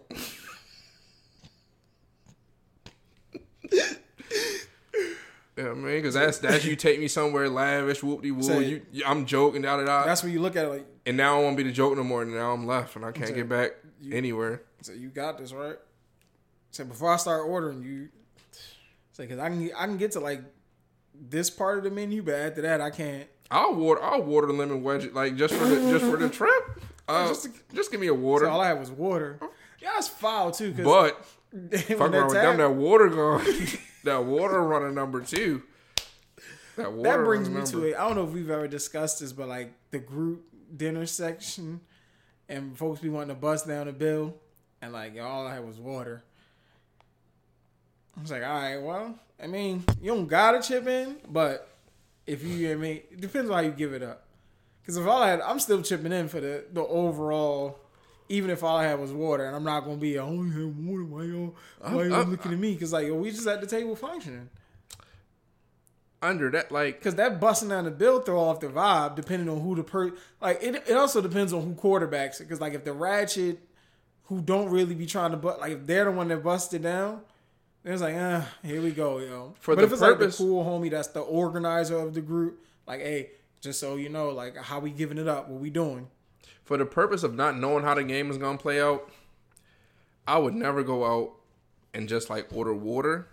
Yeah, man, because that's that's you take me somewhere lavish, whoop de woo. Say- You, you- I'm joking, da da da. That's when you look at it like, And now I won't be the joke no more. And now I'm left, and I can't Say, get back you- anywhere. so you got this right. So before I start ordering, you say because I can I can get to like this part of the menu, but after that I can't. I'll water. I'll water lemon wedge like just for the just for the trip. Uh, Just just, give me a water. So all I had was water. Yeah, it's foul too. But fuck that around with them. That water gone. that water runner number two. That water. that brings me runner to it. I don't know if we've ever discussed this, but like the group dinner section, and folks be wanting to bust down the bill, and like all I had was water. I was like, all right, well, I mean, you don't gotta chip in, but if you, I mean, it depends on how you give it up. Because if all I had, I'm still chipping in for the the overall. Even if all I had was water, and I'm not gonna be, I only have water. Why y'all, why y'all looking at me? Because like, we just at the table functioning. under that. Like Because that busting down the bill throw off the vibe, depending on who the per like. It, it also depends on who quarterbacks it. Because like if the ratchet who don't really be trying to but like if they're the one that busted down, then it's like ah here we go yo. For but the if it's purpose- like the cool homie that's the organizer of the group, like hey, just so you know, like how we giving it up, what we doing. for the purpose of not knowing how the game is gonna play out, I would never go out and just like order water,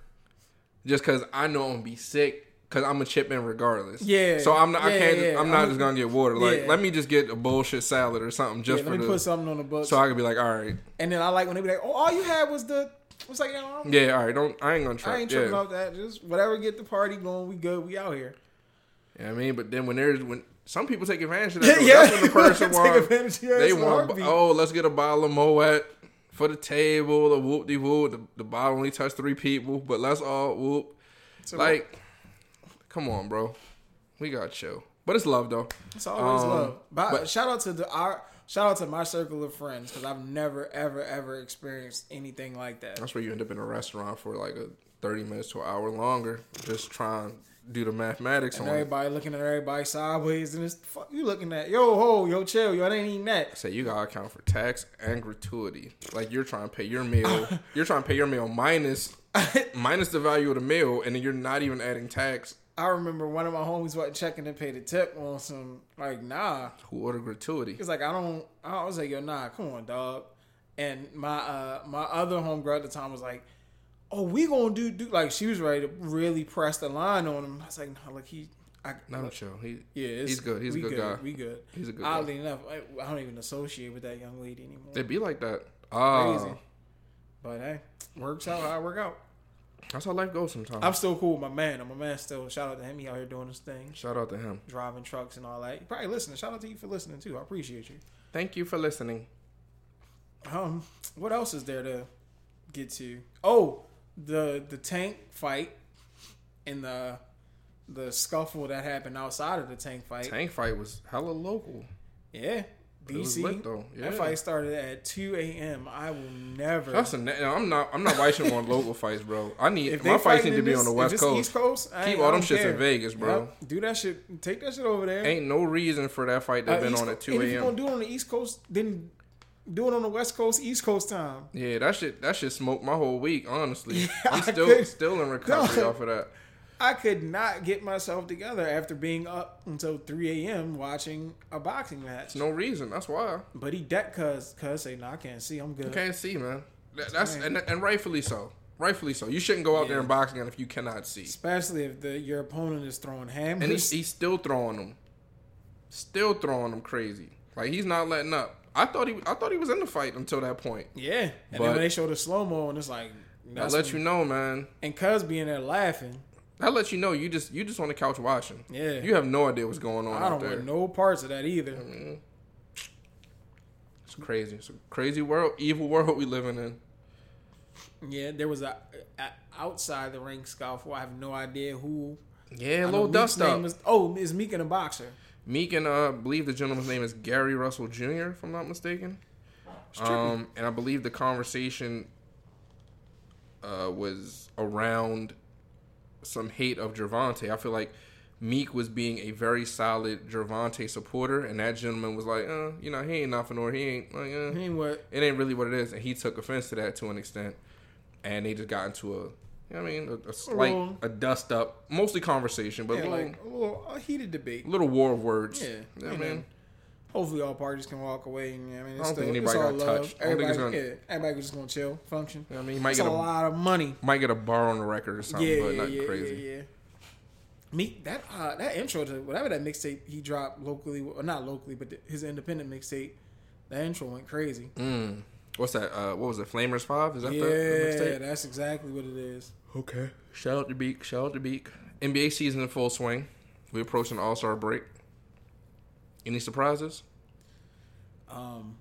just because I know I'm gonna be sick. Cause I'm a chip in regardless. Yeah. So I'm not. I can't. yeah. I'm not I'm- just gonna get water. Like, Yeah. let me just get a bullshit salad or something just Yeah, for let me the. put something on the books. so I could be like, all right, and then I like when they be like, oh, all you had was the. It's like, you know, yeah, all right. Don't. I ain't gonna try. I ain't tripping yeah. off that. Just whatever get the party going, we good. We out here. You know what I mean, but then when there's when some people take advantage of that. Yeah, that's when the person take want advantage of they ass in a want oh let's get a bottle of Moet for the table, the whoop de whoop. The, the bottle only touched three people, but let's all whoop. So, Like, come on, bro, we got chill. But it's love though. It's always Um, love. But, but- shout out to the our shout out to my circle of friends because I've never ever ever experienced anything like that. That's where you end up in a restaurant for like a thirty minutes to an hour longer, just trying to do the mathematics And on it. everybody looking at everybody sideways, and it's fuck you looking at yo ho yo chill yo I ain't eating that. Say you gotta account for tax and gratuity. Like you're trying to pay your meal, you're trying to pay your meal minus minus the value of the meal, and then you're not even adding tax. I remember one of my homies wasn't checking to pay the tip on some like nah. Who ordered gratuity? It's like I don't. I was like yo nah come on dog. And my uh my other homegirl at the time was like, oh we gonna do do like she was ready to really press the line on him. I was like nah, like he. I, No, look, chill. He Yeah, he's good. He's a we good, guy. We good. He's a good guy. Oddly enough, I, I don't even associate with that young lady anymore. They be like that. Ah, Crazy. But hey, works out how I work out. That's how life goes sometimes. I'm still cool with my man. I'm a man still. Shout out to him. He out here doing his thing, Shout out to him. driving trucks and all that. You probably listening. Shout out to you for listening too. I appreciate you. Thank you for listening. Um, what else is there to get to? Oh, the the tank fight and the the scuffle that happened outside of the tank fight. Tank fight was hella local. Yeah, BC. lit. Yeah. That fight started at two a.m. I will never. That's a, I'm not. I'm not watching on local fights, bro. I need if my fights need to be this- on the West Coast. East Coast, I Keep all them shits in. Vegas, bro. Yep. Do that shit. Take that shit over there. Ain't no reason for that fight to Uh, have been East on at 2 and If you gonna do it on the East Coast, then do it on the West Coast, East Coast time. Yeah, that shit. That shit smoked my whole week. Honestly, Yeah, I'm still still in recovery off of that. I could not get myself together after being up until 3 a.m. watching a boxing match. No reason. That's why But he decked cuz cuz say, "No, I can't see. I'm good. you can't see, man. That, that's and, and rightfully so. Rightfully so. You shouldn't go out there Yeah. and box again if you cannot see. Especially if the your opponent is throwing hammers. And he's, he's still throwing them, still throwing them crazy. Like he's not letting up. I thought he I thought he was in the fight until that point. yeah. And But- then when they showed the slow mo, and it's like, that's let you know, man. And cuz being there laughing, That let you know you just you just on the couch watching. Yeah. You have no idea what's going on I out don't there. want no parts of that either. It's crazy. It's a crazy world, evil world we living in. Yeah, there was a, a outside the ring scuffle. I have no idea who. Yeah, I a little dust up. is- oh, is Meek and a boxer? Meek and uh, I believe the gentleman's name is Gary Russell Jr. If I'm not mistaken. Um, and I believe the conversation uh, was around some hate of Gervonta. I feel like Meek was being a very solid Gervonta supporter, and that gentleman was like, uh, you know, he ain't nothing, or he ain't like, uh, He ain't what? it ain't really what it is, and he took offense to that to an extent, and they just got into a, you know what I mean, a, a slight, Well- a dust up, mostly conversation, but Yeah, a little, like a little a heated debate. little war of words. Yeah, you know Hopefully, all parties can walk away. And, I mean, it's I don't still, think it's anybody all got love. touched. I don't think Everybody, it's yeah, everybody just gonna chill, function. You know what I mean, might It's get a a lot of money. might get a bar on the record or something, Yeah, but yeah, not yeah, crazy. yeah, yeah. Meek that uh, that intro to whatever that mixtape he dropped locally, or not locally, but his independent mixtape. That intro went crazy. Mm. What's that? Uh, what was it? Flamers Five? Is that yeah, the, the mixtape? that's exactly what it is. Okay. Shout out to Meek. Shout out to Meek. NBA season in full swing. We approaching the All Star break. Any surprises? Um,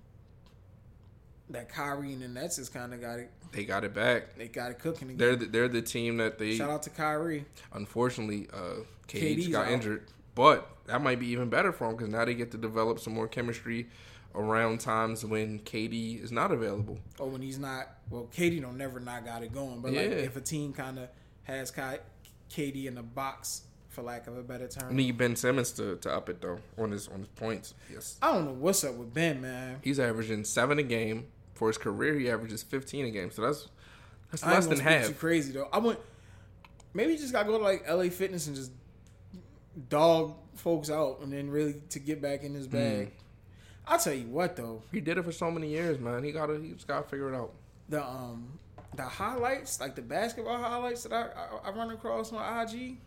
that Kyrie and the Nets has kind of got it. They got it back. They got it cooking again. They're the, they're the team that they Shout out to Kyrie. unfortunately uh, KD got out. injured, but that might be even better for them because now they get to develop some more chemistry around times when KD is not available. Or when he's not, well, KD don't never not got it going. But like if a team kind of has Ky- KD in the box, for lack of a better term. Need Ben Simmons to, to up it though on his on his points. Yes, I don't know what's up with Ben, man. he's averaging seven a game for his career. He averages fifteen a game, so that's that's I less than half. Too crazy though. I went. Maybe you just gotta go to like LA Fitness and just dog folks out, and then really to get back in his Mm. bag. I'll tell you what though, He did it for so many years, man. He gotta he just gotta figure it out. the um the highlights, like the basketball highlights that I I, I run across on IG,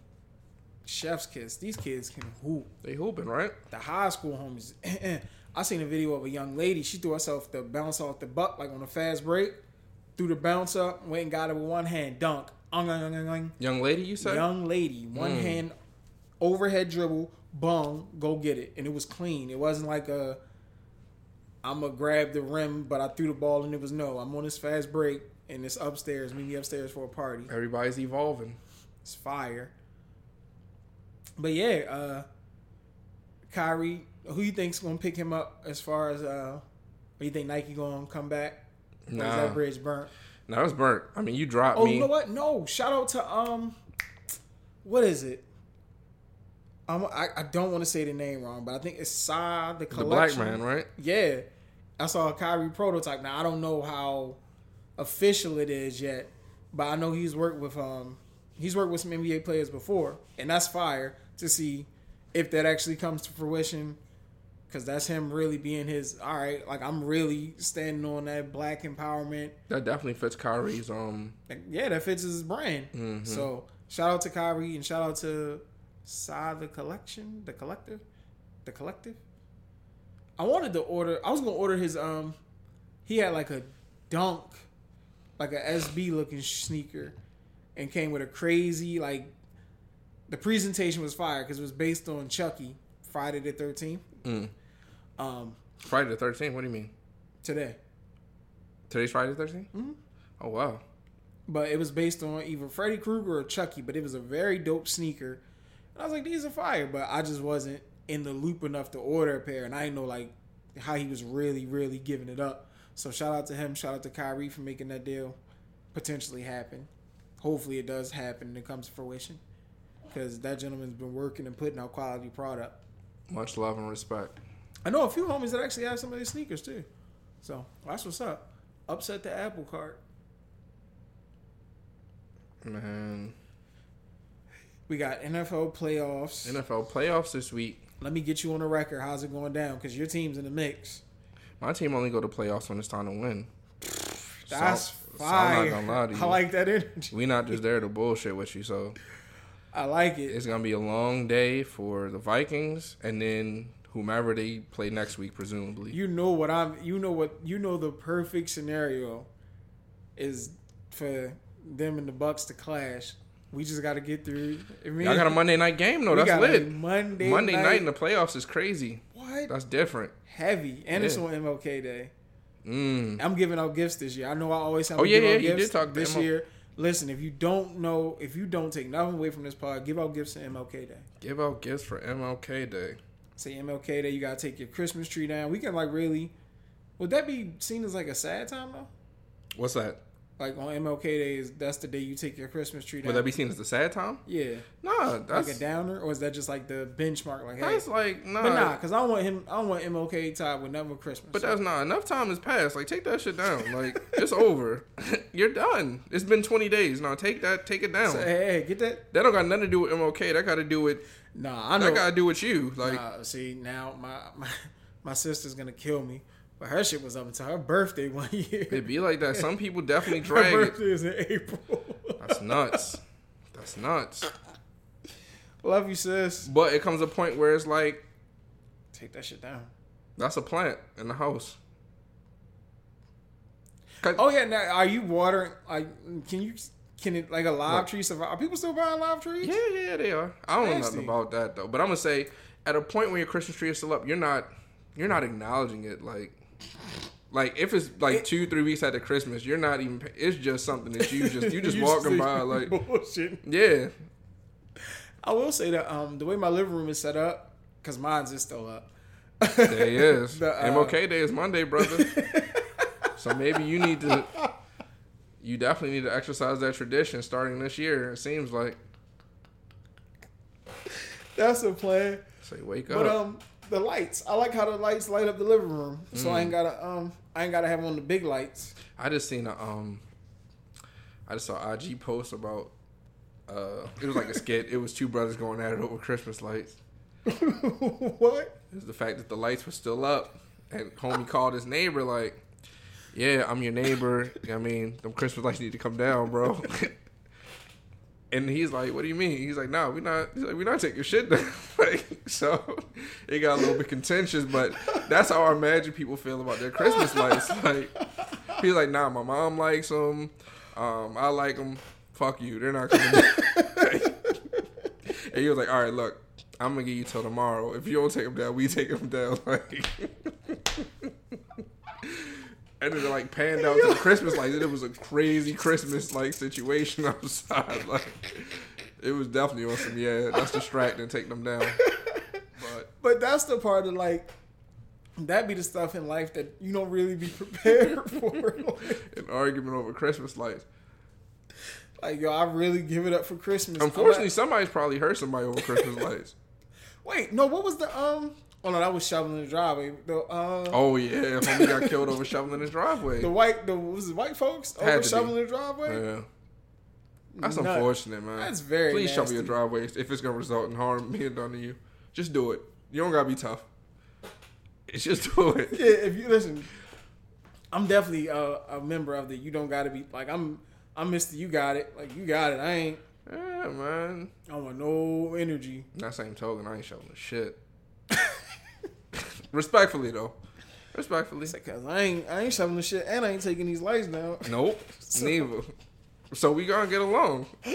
chef's kiss. These kids can hoop. They hooping, right? The high school homies. I seen a video of a young lady. She threw herself the bounce off the buck like on a fast break. Threw the bounce up, went and got it with one hand, dunk. Ung, ung, ung, ung, ung. Young lady, you said? Young lady, one Mm. hand overhead dribble, bung, go get it. And it was clean. It wasn't like a I'm gonna grab the rim, but I threw the ball and it was no. I'm on this fast break and it's upstairs. Meet me upstairs for a party. Everybody's evolving. It's fire. But yeah, uh Kyrie, who you think's gonna pick him up as far as uh you think Nike gonna come back? Or is that bridge burnt? no, it's burnt. I mean, you dropped Oh, me. you know what? No, shout out to um, what is it? Um, I, I don't want to say the name wrong, but I think it's Sa the the black man, right? Yeah, I saw a Kyrie prototype. Now I don't know how official it is yet, but I know he's worked with um, he's worked with some NBA players before, and that's fire to see if that actually comes to fruition. Cause that's him really being his all right. Like I'm really standing on that black empowerment That definitely fits Kyrie's um yeah, that fits his brand. Mhm. So shout out to Kyrie and shout out to Sa the collection, the collective, the collective. I wanted to order. I was gonna order his um. He had like a dunk, like a SB looking sneaker, and came with a crazy like. The presentation was fire because it was based on Chucky, Friday the Thirteenth. mm. Um, Friday the thirteenth. What do you mean? today. Today's Friday the 13th Mhm. Oh wow. But it was based on either Freddy Krueger or Chucky, but it was a very dope sneaker. And I was like, these are fire, but I just wasn't in the loop enough to order a pair, and I didn't know like how he was really, really giving it up. So shout out to him, shout out to Kyrie for making that deal potentially happen. Hopefully it does happen and it comes to fruition. Because that gentleman's been working and putting out quality product. Much love and respect. I know a few homies that actually have some of these sneakers too. So that's what's up. Upset the apple cart. Man, We got NFL playoffs. NFL playoffs this week. Let me get you on the record. How's it going down? Because your team's in the mix. My team only go to playoffs when it's time to win. That's So- so. I'm not gonna lie to you. I like that energy. We not just there to bullshit with you, so I like it. it's gonna be a long day for the Vikings, and then whomever they play next week, presumably. You know what I'm. You know what. You know the perfect scenario is for them and the Bucs to clash. We just got to get through. I mean, Y'all got a Monday night game though. That's lit. Monday, Monday night, night in the playoffs is crazy. what That's different. heavy, and it's Yeah. on MLK Day. Mm. I'm giving out gifts this year. I know I always have Oh, yeah, yeah, you gifts did talk this ML year. Listen, if you don't know, if you don't take nothing away from this pod, give out gifts to MLK Day. Give out gifts for MLK Day. Say MLK Day, you gotta take your Christmas tree down. We can like really. Would that be seen as like a sad time though? What's that? Like on MLK days, that's the day you take your Christmas tree down? Would that be seen as a sad time? yeah, Nah, like a downer, or is that just like the benchmark? Like, hey, that's like nah. but nah, because I don't want him. I don't want MLK tied with nothing with Christmas. But that's not enough time has passed. Like take that shit down. Like it's over. You're done. It's been 20 days. Now take that. Take it down. So, hey, hey, get that. That don't got nothing to do with MLK. That got to do with Nah, I know. that got to do with you. Like Nah, see now my, my my sister's gonna kill me. But her shit was up until her birthday one year. It'd be like that. Some people definitely drag it. birthday is in April. That's nuts. That's nuts. Love you, sis. But it comes a point where it's like Take that shit down. that's a plant in the house. Oh yeah, now are you watering? Like, can you? Can it like a live What? tree survive? Are people still buying live trees? Yeah, yeah, they are. I don't know nothing about that though. But I'm gonna say, at a point where your Christmas tree is still up, you're not, you're not acknowledging it. Like, like if it's like It- two, three weeks after Christmas, you're not even. It's just something that you just you just You walking by like, bullshit. yeah, I will say that um the way my living room is set up, because mine's is still up. there he is. The, uh, MLK Day is Monday, brother. so maybe you need to. You definitely need to exercise that tradition starting this year. It seems like. That's a plan. Say, wake up. But um, the lights. I like how the lights light up the living room, so I ain't gotta um, I ain't gotta have on the big lights. I just seen a um I just saw IG post about uh it was like a skit. It was two brothers going at it over Christmas lights. what? It was the fact that the lights were still up and homie called his neighbor like, Yeah, I'm your neighbor. I mean, them Christmas lights need to come down, bro. and he's like, What do you mean? He's like, No, we're not he's like, we not taking shit down. like so it got a little bit contentious, but that's how I imagine people feel about their Christmas lights. Like He's like, nah, my mom likes them. Um, I like them. Fuck you. They're not coming. and he was like, all right, look, I'm gonna give you till tomorrow. If you don't take them down, we take them down. Like, and it like panned out to the Christmas Like It was a crazy Christmas like situation outside. Like, it was definitely on some yeah. That's distracting. Take them down. But But that's the part of like that be the stuff in life that you don't really be prepared for. an argument over Christmas lights. like yo, I really give it up for Christmas. Unfortunately, like- somebody's probably hurt somebody over Christmas lights. wait, no, what was the um? Oh no, that was shoveling the driveway. The uh, Oh yeah, homie got killed over shoveling his driveway. the white, the was it white folks Had over to be. shoveling the driveway. Yeah. That's Nut. unfortunate, man. That's very Please shovel nasty. your driveway if it's gonna result in harm being done to you. Just do it. You don't gotta be tough. It's just do it. Yeah, if you listen, I'm definitely a, a member of the. You don't got to be like I'm. I'm Mister. You got it. Like you got it. I ain't. Yeah, man. I want no energy. That same token, I ain't shoveling shit. Respectfully though. Respectfully. Cause I ain't. I ain't shoving shoveling shit, and I ain't taking these lights down. Nope. So- Neither. So we gonna get along.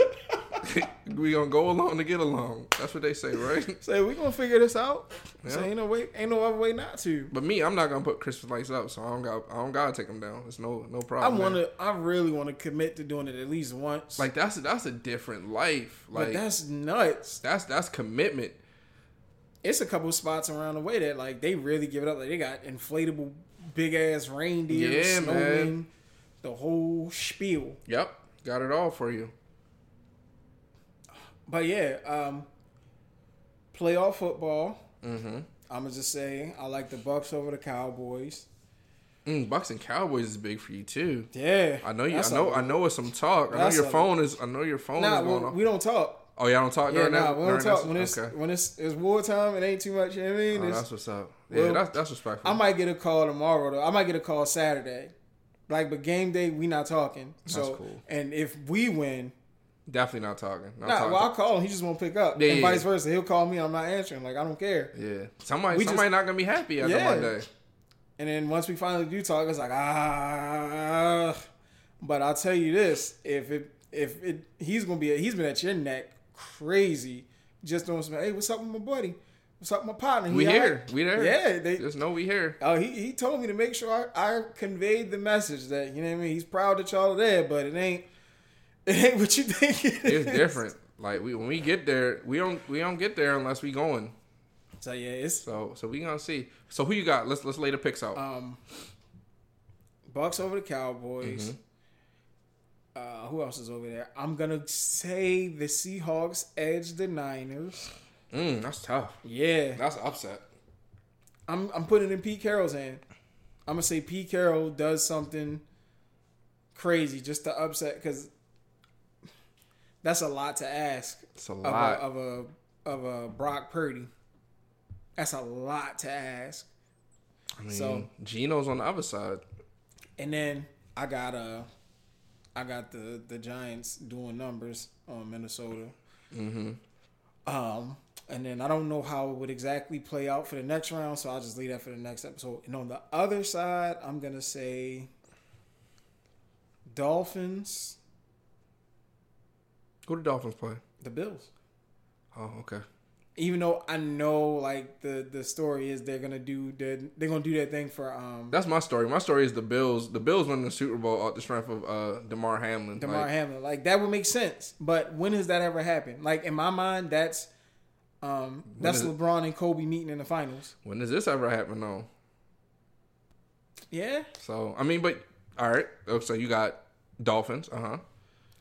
we gonna go along to get along. That's what they say, right? Say we gonna figure this out. Yeah. So ain't no way, ain't no other way not to. But me, I'm not gonna put Christmas lights up, so I don't got I don't gotta take them down. It's no no problem. I want man. I really want to commit to doing it at least once. like that's that's a different life. Like but that's nuts. that's that's commitment. It's a couple spots around the way that like they really give it up. Like they got inflatable big ass reindeer, Yeah, snowmen, man. the whole spiel. Yep, got it all for you. But yeah, um, playoff football. Mm-hmm. I'm gonna just say I like the Bucs over the Cowboys. Mm, Bucs and Cowboys is big for you too. Yeah, I know you. I know. a- I know it's some talk. I know your a- phone is. I know your phone Nah, is going we, off. we don't talk. Oh, y'all don't talk Yeah, during nah, that. we don't talk when it's okay. when it's it's wartime. It ain't too much. You know what I mean, Oh, that's what's up. Yeah, Well, that's that's respectful. I might get a call tomorrow though. I might get a call Saturday. Like, but game day we not talking. So, That's cool. and if we win, Definitely not talking. Not nah, talking. well, I'll call him. He just won't pick up, Yeah, and vice versa. He'll call me. I'm not answering. Like, I don't care. yeah, somebody We just- somebody not gonna be happy after Yeah. Monday. And then once we finally do talk, it's like ah. But I'll tell you this: if it if it he's gonna be he's been at your neck crazy, just doing some. Hey, what's up with my buddy? What's up with my partner? He We here. right?" We there. Yeah, they, Just know we here. Oh, he, he told me to make sure I, I conveyed the message that you know what I mean. He's proud that y'all are there, but it ain't it ain't what you think it It's is. different. Like we when we get there, we don't we don't get there unless we going. So yeah, it's So so we gonna see. So who you got? Let's let's lay the picks out. um Bucs over the Cowboys. Mm-hmm. Uh, who else is over there? I'm gonna say the Seahawks edge the Niners. Mm, that's tough. Yeah, That's upset. I'm I'm putting it in Pete Carroll's hand. I'm gonna say Pete Carroll does something crazy just to upset because that's a lot to ask It's a of lot. a, of a of a Brock Purdy. That's a lot to ask. I mean, so- Gino's on the other side. And then I got uh I got the the Giants doing numbers on Minnesota. Mm-hmm. Um, and then I don't know how it would exactly play out for the next round, so I'll just leave that for the next episode. And on the other side, I'm gonna say Dolphins, Who the Dolphins play? the Bills. Oh, okay. Even though I know like the the story is they're gonna do their, they're gonna do their thing for um That's my story. My story is the Bills. The Bills won the Super Bowl off the strength of uh, Damar Hamlin. Damar Like, Hamlin. Like that would make sense. But when has that ever happened? Like in my mind, that's um that's it? LeBron and Kobe meeting in the finals. when does this ever happen? though? Yeah. So I mean, but all right. Oh, so you got Dolphins. Uh huh.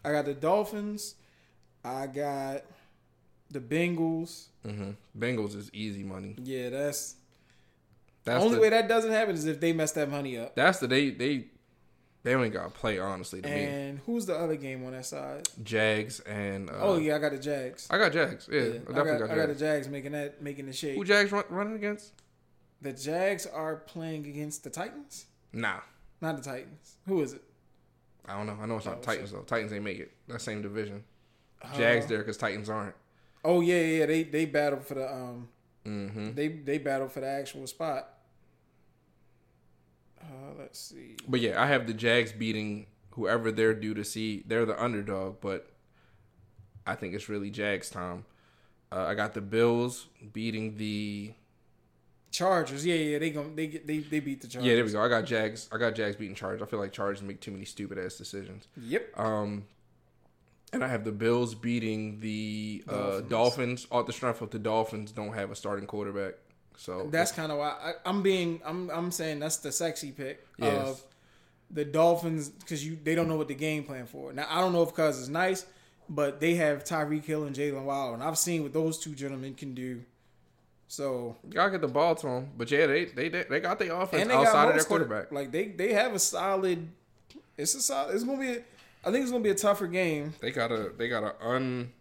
I got the Dolphins. I got the Bengals. Mm-hmm. Bengals is easy money. Yeah, that's, That's the only the, way that doesn't happen is if they mess that money up. That's the they they they only got to play honestly to me. And who's the other game on that side? Jags and uh, oh yeah, I got the Jags. I got Jags. Yeah, Yeah, I I definitely got, got, I got the Jags. Jags making that making the shake. Who Jags run, running against? The Jags are playing against the Titans. Nah, Not the Titans. Who is it? I don't know. I know it's not Oh, Titans though. Titans ain't make it. That same division. Uh, Jags there because Titans aren't. Oh yeah, yeah. They they battle for the um. Mm-hmm. They they battle for the actual spot. Uh, let's see. But yeah, I have the Jags beating whoever they're due to see. They're the underdog, but I think it's really Jags time. Uh, I got the Bills beating the. Chargers. Yeah, yeah. They going they get they they beat the Chargers. Yeah, there we go. I got Jags. I got Jags beating Chargers. I feel like Chargers make too many stupid ass decisions. Yep. Um, and I have the Bills beating the uh, Dolphins. Dolphins. Off the strength of the Dolphins don't have a starting quarterback, so That's kind of why I, I'm being I'm I'm saying that's the sexy pick Yes. of the Dolphins because you they don't know what the game plan for. Now I don't know if Cuz is nice, but they have Tyreek Hill and Jaylen Waddle, and I've seen what those two gentlemen can do. So y'all get the ball to them. But yeah, they they they, got their offense and they outside got of their quarterback. Like they they have a solid. It's a solid. It's gonna be. A, I think it's gonna be a tougher game. They got a they got a un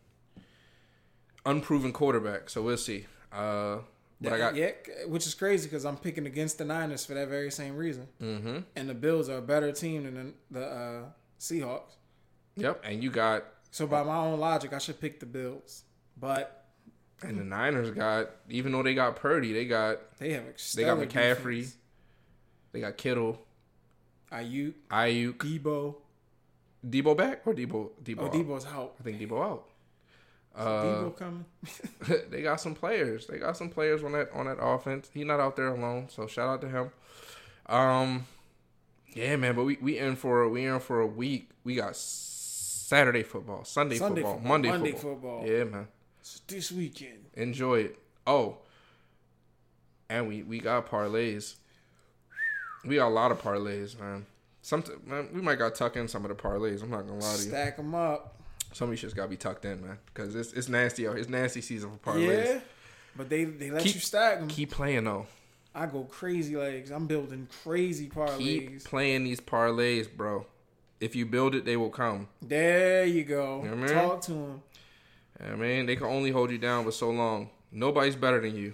unproven quarterback, so we'll see. Uh, but I got yeah, which is crazy because I'm picking against the Niners for that very same reason. mm-hmm. And the Bills are a better team than the, the uh, Seahawks. Yep, and you got So by my own logic, I should pick the Bills. But and the Niners got even though they got Purdy, they got they have they got McCaffrey, defense. they got Kittle, Aiyuk, Aiyuk, Deebo. Deebo back or Deebo Deebo. Oh, out? Deebo's out. I think Deebo out. Uh, Deebo coming. they got some players. They got some players on that on that offense. He's not out there alone, so shout out to him. Um, yeah, man. But we we in for we in for a week. We got Saturday football, Sunday, Sunday football, football, Monday, Monday football. football. Yeah, man. It's this weekend. Enjoy it. Oh, and we we got parlays. We got a lot of parlays, man. Some man, we might got tuck in some of the parlays. I'm not gonna lie to you. Stack them up. Some of these shits gotta be tucked in, man, because it's it's nasty out. It's nasty season for parlays. Yeah, but they they let Keep- you stack them. Keep playing though. I go crazy legs. I'm building crazy Keep parlays. playing these parlays, bro. If you build it, they will come. There you go. Yeah, man. Talk to them. I mean, they can only hold you down for so long. Nobody's better than you.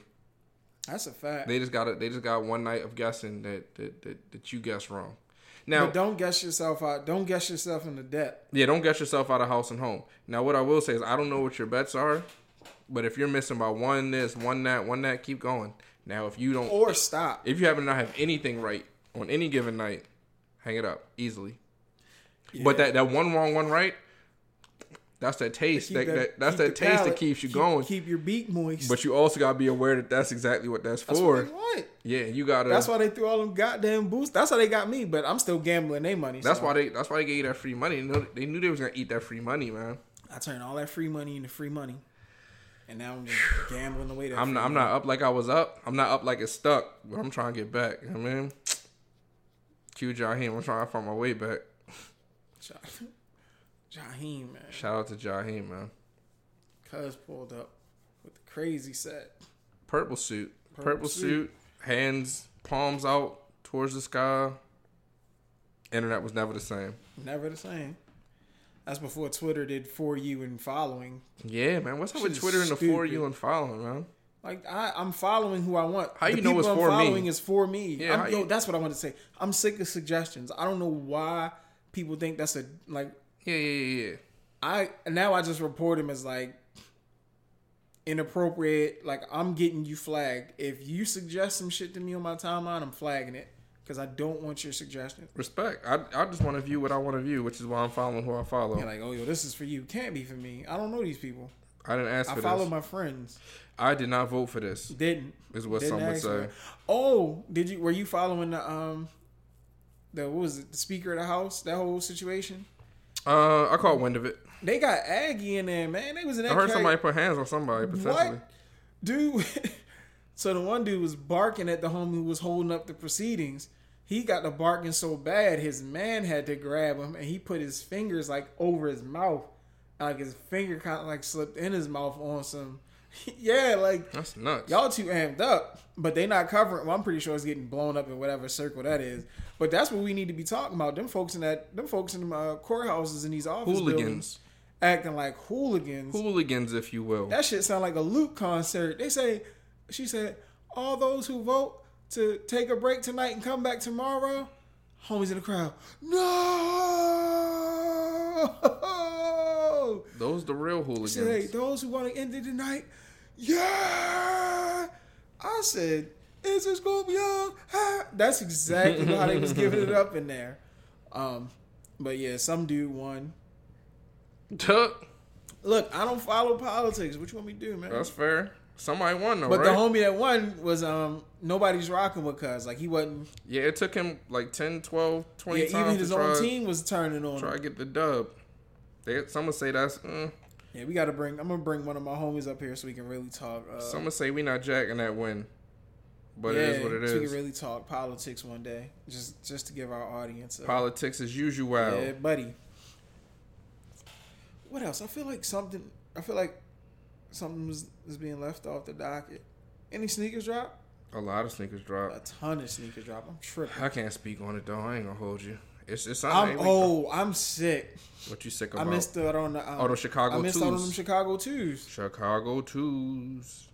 That's a fact. They just got it. They just got one night of guessing that that that, that you guessed wrong. Now, but don't guess yourself out. Don't guess yourself into debt. yeah, don't guess yourself out of house and home. Now, what I will say is, I don't know what your bets are, but if you're missing by one this, one that, one that, keep going. Now, if you don't, Or stop. if you happen to not have anything right on any given night, hang it up easily. But that that one wrong, one right, that's that taste. Keep That, that, that's that taste that keeps you keep- going. Keep your beak moist. But you also gotta be aware that that's exactly what that's, that's for. what yeah, you gotta. That's why they threw all them goddamn boosts. That's how they got me. But I'm still gambling their money. That's so why they. That's why they gave you that free money. They knew, they knew they was gonna eat that free money, man. I turned all that free money into free money, and now I'm just gambling away that. I'm not. I'm money. not up like I was up. I'm not up like it's stuck. But I'm trying to get back. You know what I mean, Q Jaheim. I'm trying to find my way back. Ja- Jaheim, man. Shout out to Jaheim, man. Cuz pulled up with the crazy set. Purple suit. Purple Purple, suit. suit. Hands, palms out towards the sky. Internet was never the same. Never the same. That's before Twitter did for you and following. Yeah, man. What's up with Twitter and the for you and following, man? Like I, I'm following who I want. How The you know it's I'm for me? following is for me. Yeah, I'm- how yo, you- that's what I want to say. I'm sick of suggestions. I don't know why people think that's a like. Yeah, yeah, yeah, yeah. I now I just report him as like inappropriate. Like I'm getting you flagged. If you suggest some shit to me on my timeline, I'm flagging it because I don't want your suggestion. Respect. I, I just want to view what I want to view, which is why I'm following who I follow. You're like, oh yo, this is for you. Can't be for me. I don't know these people. I didn't ask I for follow this. my friends. I did not vote for this. Didn't. Is what Didn't some would say. Oh, did you? Were you following the um, the what was it? The Speaker of the House. That whole situation. Uh, I caught wind of it. They got Aggie in there, man. They was in that. I heard crack- somebody put hands on somebody potentially. What, dude? so the one dude was barking at the homie who was holding up the proceedings. He got the barking so bad, his man had to grab him, and he put his fingers like over his mouth, like his finger kind of like slipped in his mouth on some. yeah, like That's nuts. y'all too amped up, but they not covering. Well, I'm pretty sure it's getting blown up in whatever circle that is. But that's what we need to be talking about. Them folks in that, them folks in the uh, courthouses in these office buildings acting like hooligans. Hooligans, if you will. That shit sound like a Luke concert. They say, she said, all those who vote to take a break tonight and come back tomorrow, homies in the crowd, no. Those the real hooligans. said, hey, those who want to end it tonight, yeah. I said, is be on? Ah. That's exactly how they was giving it up in there. Um, but yeah, some dude won. Tuck. Look, I don't follow politics. What you want me to do, man? That's fair. Somebody won though, right? But right? the homie that won was um nobody's rocking with cuz like he wasn't yeah, it took him like 10, 12, 20 yeah, times even his to try, own team was turning on try him. to get the dub. They, some would say that's. Uh, Yeah, we got to bring I'm to bring one of my homies up here so we can really talk uh some would say we not jacking that win, but yeah, it is what it so we can really talk politics one day just just to give our audience a, Politics as usual. Yeah, buddy. What else? I feel like something I feel like something was is being left off the docket. Any sneakers drop? A lot of sneakers drop. A ton of sneakers drop. I'm tripping. I can't speak on it though. I ain't gonna hold you. It's it's I'm something. oh, I'm sick. What you sick about? I missed out on the um, Oh, the Chicago I missed out on them Chicago twos. Chicago twos.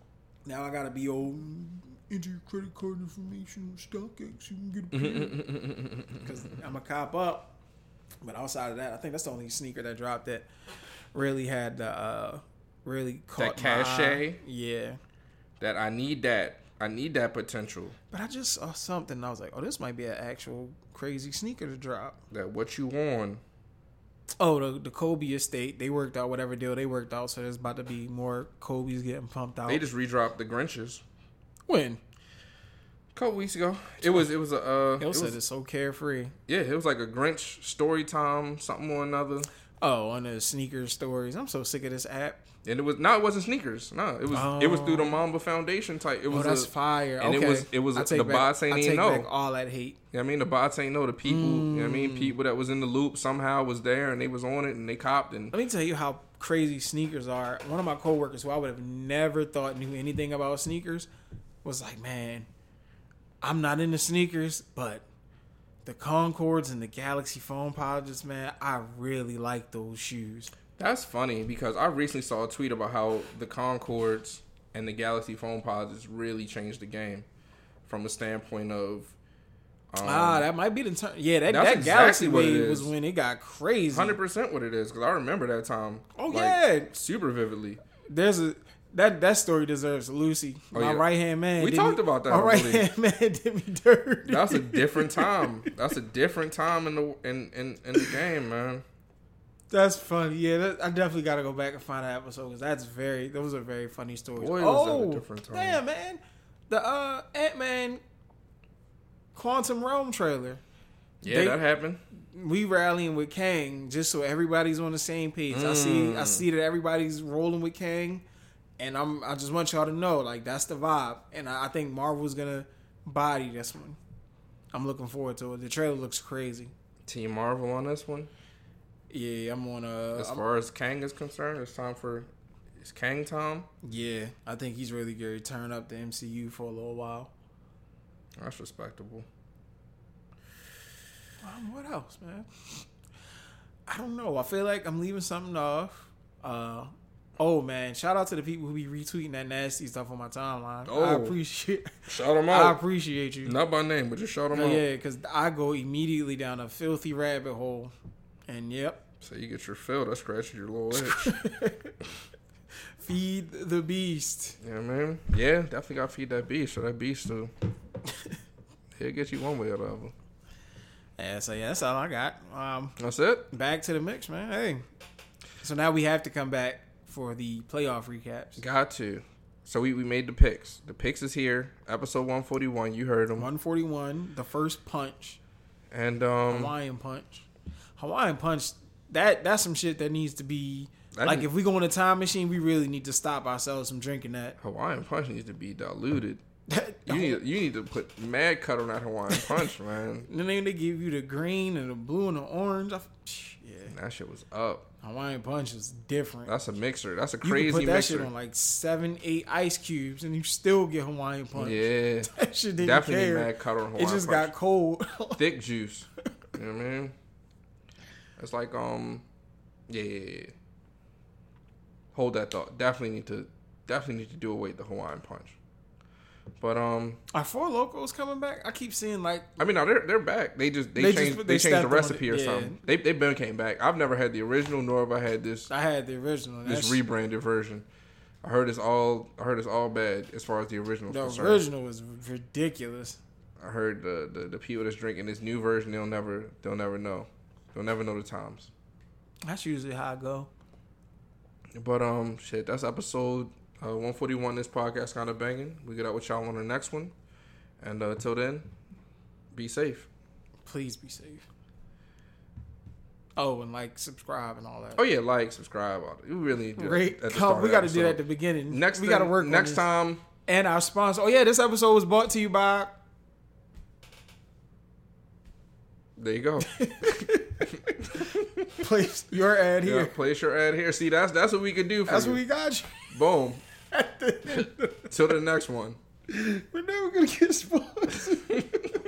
Now I gotta be old. Enter your credit card information on StockX. You can get a. Because I'm a cop up. But outside of that, I think that's the only sneaker that dropped that really had the uh, really caught eye. cachet? Yeah. that I need that. I need that potential. But I just saw something. And I was like, oh, this might be an actual crazy sneaker to drop. That what you on. Oh, the the Kobe estate. They worked out whatever deal they worked out. So there's about to be more Kobe's getting pumped out. They just redropped the Grinches when a couple weeks ago. It was it was a uh, Yo it said was, it's so carefree. yeah, it was like a Grinch story time, something or another. Oh, on the sneaker stories. I'm so sick of this app. And it was no, it wasn't sneakers. No, it was it was through the Mamba Foundation type. It Oh, was that's a, fire. and it okay. was- it was I a- take the back, bots ain't I even know. all that hate. I mean, the bots ain't know the people. You know what I Mm. mean, people that was in the loop somehow was there and they was on it and they copped and Let me tell you how crazy sneakers are. One of my coworkers, who I would have never thought knew anything about sneakers, was like, "Man, I'm not into sneakers, but the Concords and the Galaxy Foam Pods, man, I really like those shoes." That's funny because I recently saw a tweet about how the Concords and the Galaxy Foam Pods has really changed the game from a standpoint of um, ah, that might be the turn. Yeah, that, that exactly Galaxy wave was when it got crazy. hundred percent what it is because I remember that time. Oh, like, yeah. super vividly. There's a that that story deserves Lucy, Oh, my yeah. right hand man. We talked me- about that, My right hand man did me dirty. That's a different time. That's a different time in the in in, in the game, man. That's funny. Yeah, that, I definitely got to go back and find that episode because that's very. Those are very funny stories. Boy, was that a oh, damn man, the uh, Ant Man Quantum Realm trailer. Yeah, They- that happened. We rallying with Kang just so everybody's on the same page. I see. I Mm. see that everybody's rolling with Kang, and I'm. I just want y'all to know, like that's the vibe, and I, I think Marvel's gonna body this one. I'm looking forward to it. The trailer looks crazy. Team Marvel on this one. Yeah, I'm on a. As I'm- far as Kang is concerned, it's time for it's Kang time. Yeah, I think he's really going to turn up the MCU for a little while. That's respectable. Um, what else, man? I don't know. I feel like I'm leaving something off. Uh, oh man, shout out to the people who be retweeting that nasty stuff on my timeline. Oh, I appreciate. Shout them out. I appreciate you. Not by name, but just shout them No, out. yeah, because I go immediately down a filthy rabbit hole, and yep, So you get your fill. That scratches your little itch. feed the beast. Yeah, know what I mean? Yeah, definitely got to feed that beast. So that beast too. He'll get you one way or the other. Yeah, so yeah, that's all I got. Um, That's it. back to the mix, man. Hey, so now we have to come back for the playoff recaps. Got to. So we, we made the picks. The picks is here. Episode 141. You heard them. 141, the first punch, And um, Hawaiian punch. Hawaiian punch, that that's some shit that needs to be like if we go in a time machine, we really need to stop ourselves from drinking that. Hawaiian punch needs to be diluted. You need you need to put mad cut on that Hawaiian punch, man. and then they give you the green and the blue and the orange. I, yeah, That shit was up. Hawaiian punch is different. That's a mixer. That's a you can crazy put that mixer. shit on like seven, eight ice cubes, and you still get Hawaiian punch. yeah, that shit didn't definitely care. mad cut on Hawaiian It just punch. got cold. thick juice. You know what I mean? It's like um, yeah, yeah, yeah. Hold that thought. Definitely need to, definitely need to do away with the Hawaiian punch. But um, Are Four Lokos coming back? I keep seeing like I mean, no, they're they're back. They just they, They just- changed they they, changed the recipe or yeah. something. They they been came back. I've never had the original, nor have I had this I had the original. this That's- rebranded version. I heard it's all I heard it's all bad as far as the original. The concerned. original was ridiculous. I heard the, the the people that's drinking this new version, they'll never they'll never know, they'll never know the times. That's usually how I go. But um, shit, that's episode uh, 141. This podcast kind of banging. We get out with y'all on the next one, and uh, till then, be safe. Please be safe. Oh, and like, subscribe and all that. Oh yeah, like, subscribe. all that. We really do at the we got to do that at the beginning. Next, we got to work next time. And our sponsor. Oh yeah, this episode was brought to you by. There you go. Place your ad yeah, here. place your ad here. See, that's that's what we can do for That's you. what we got you. Boom. Till the next one. We're never gonna get sponsored.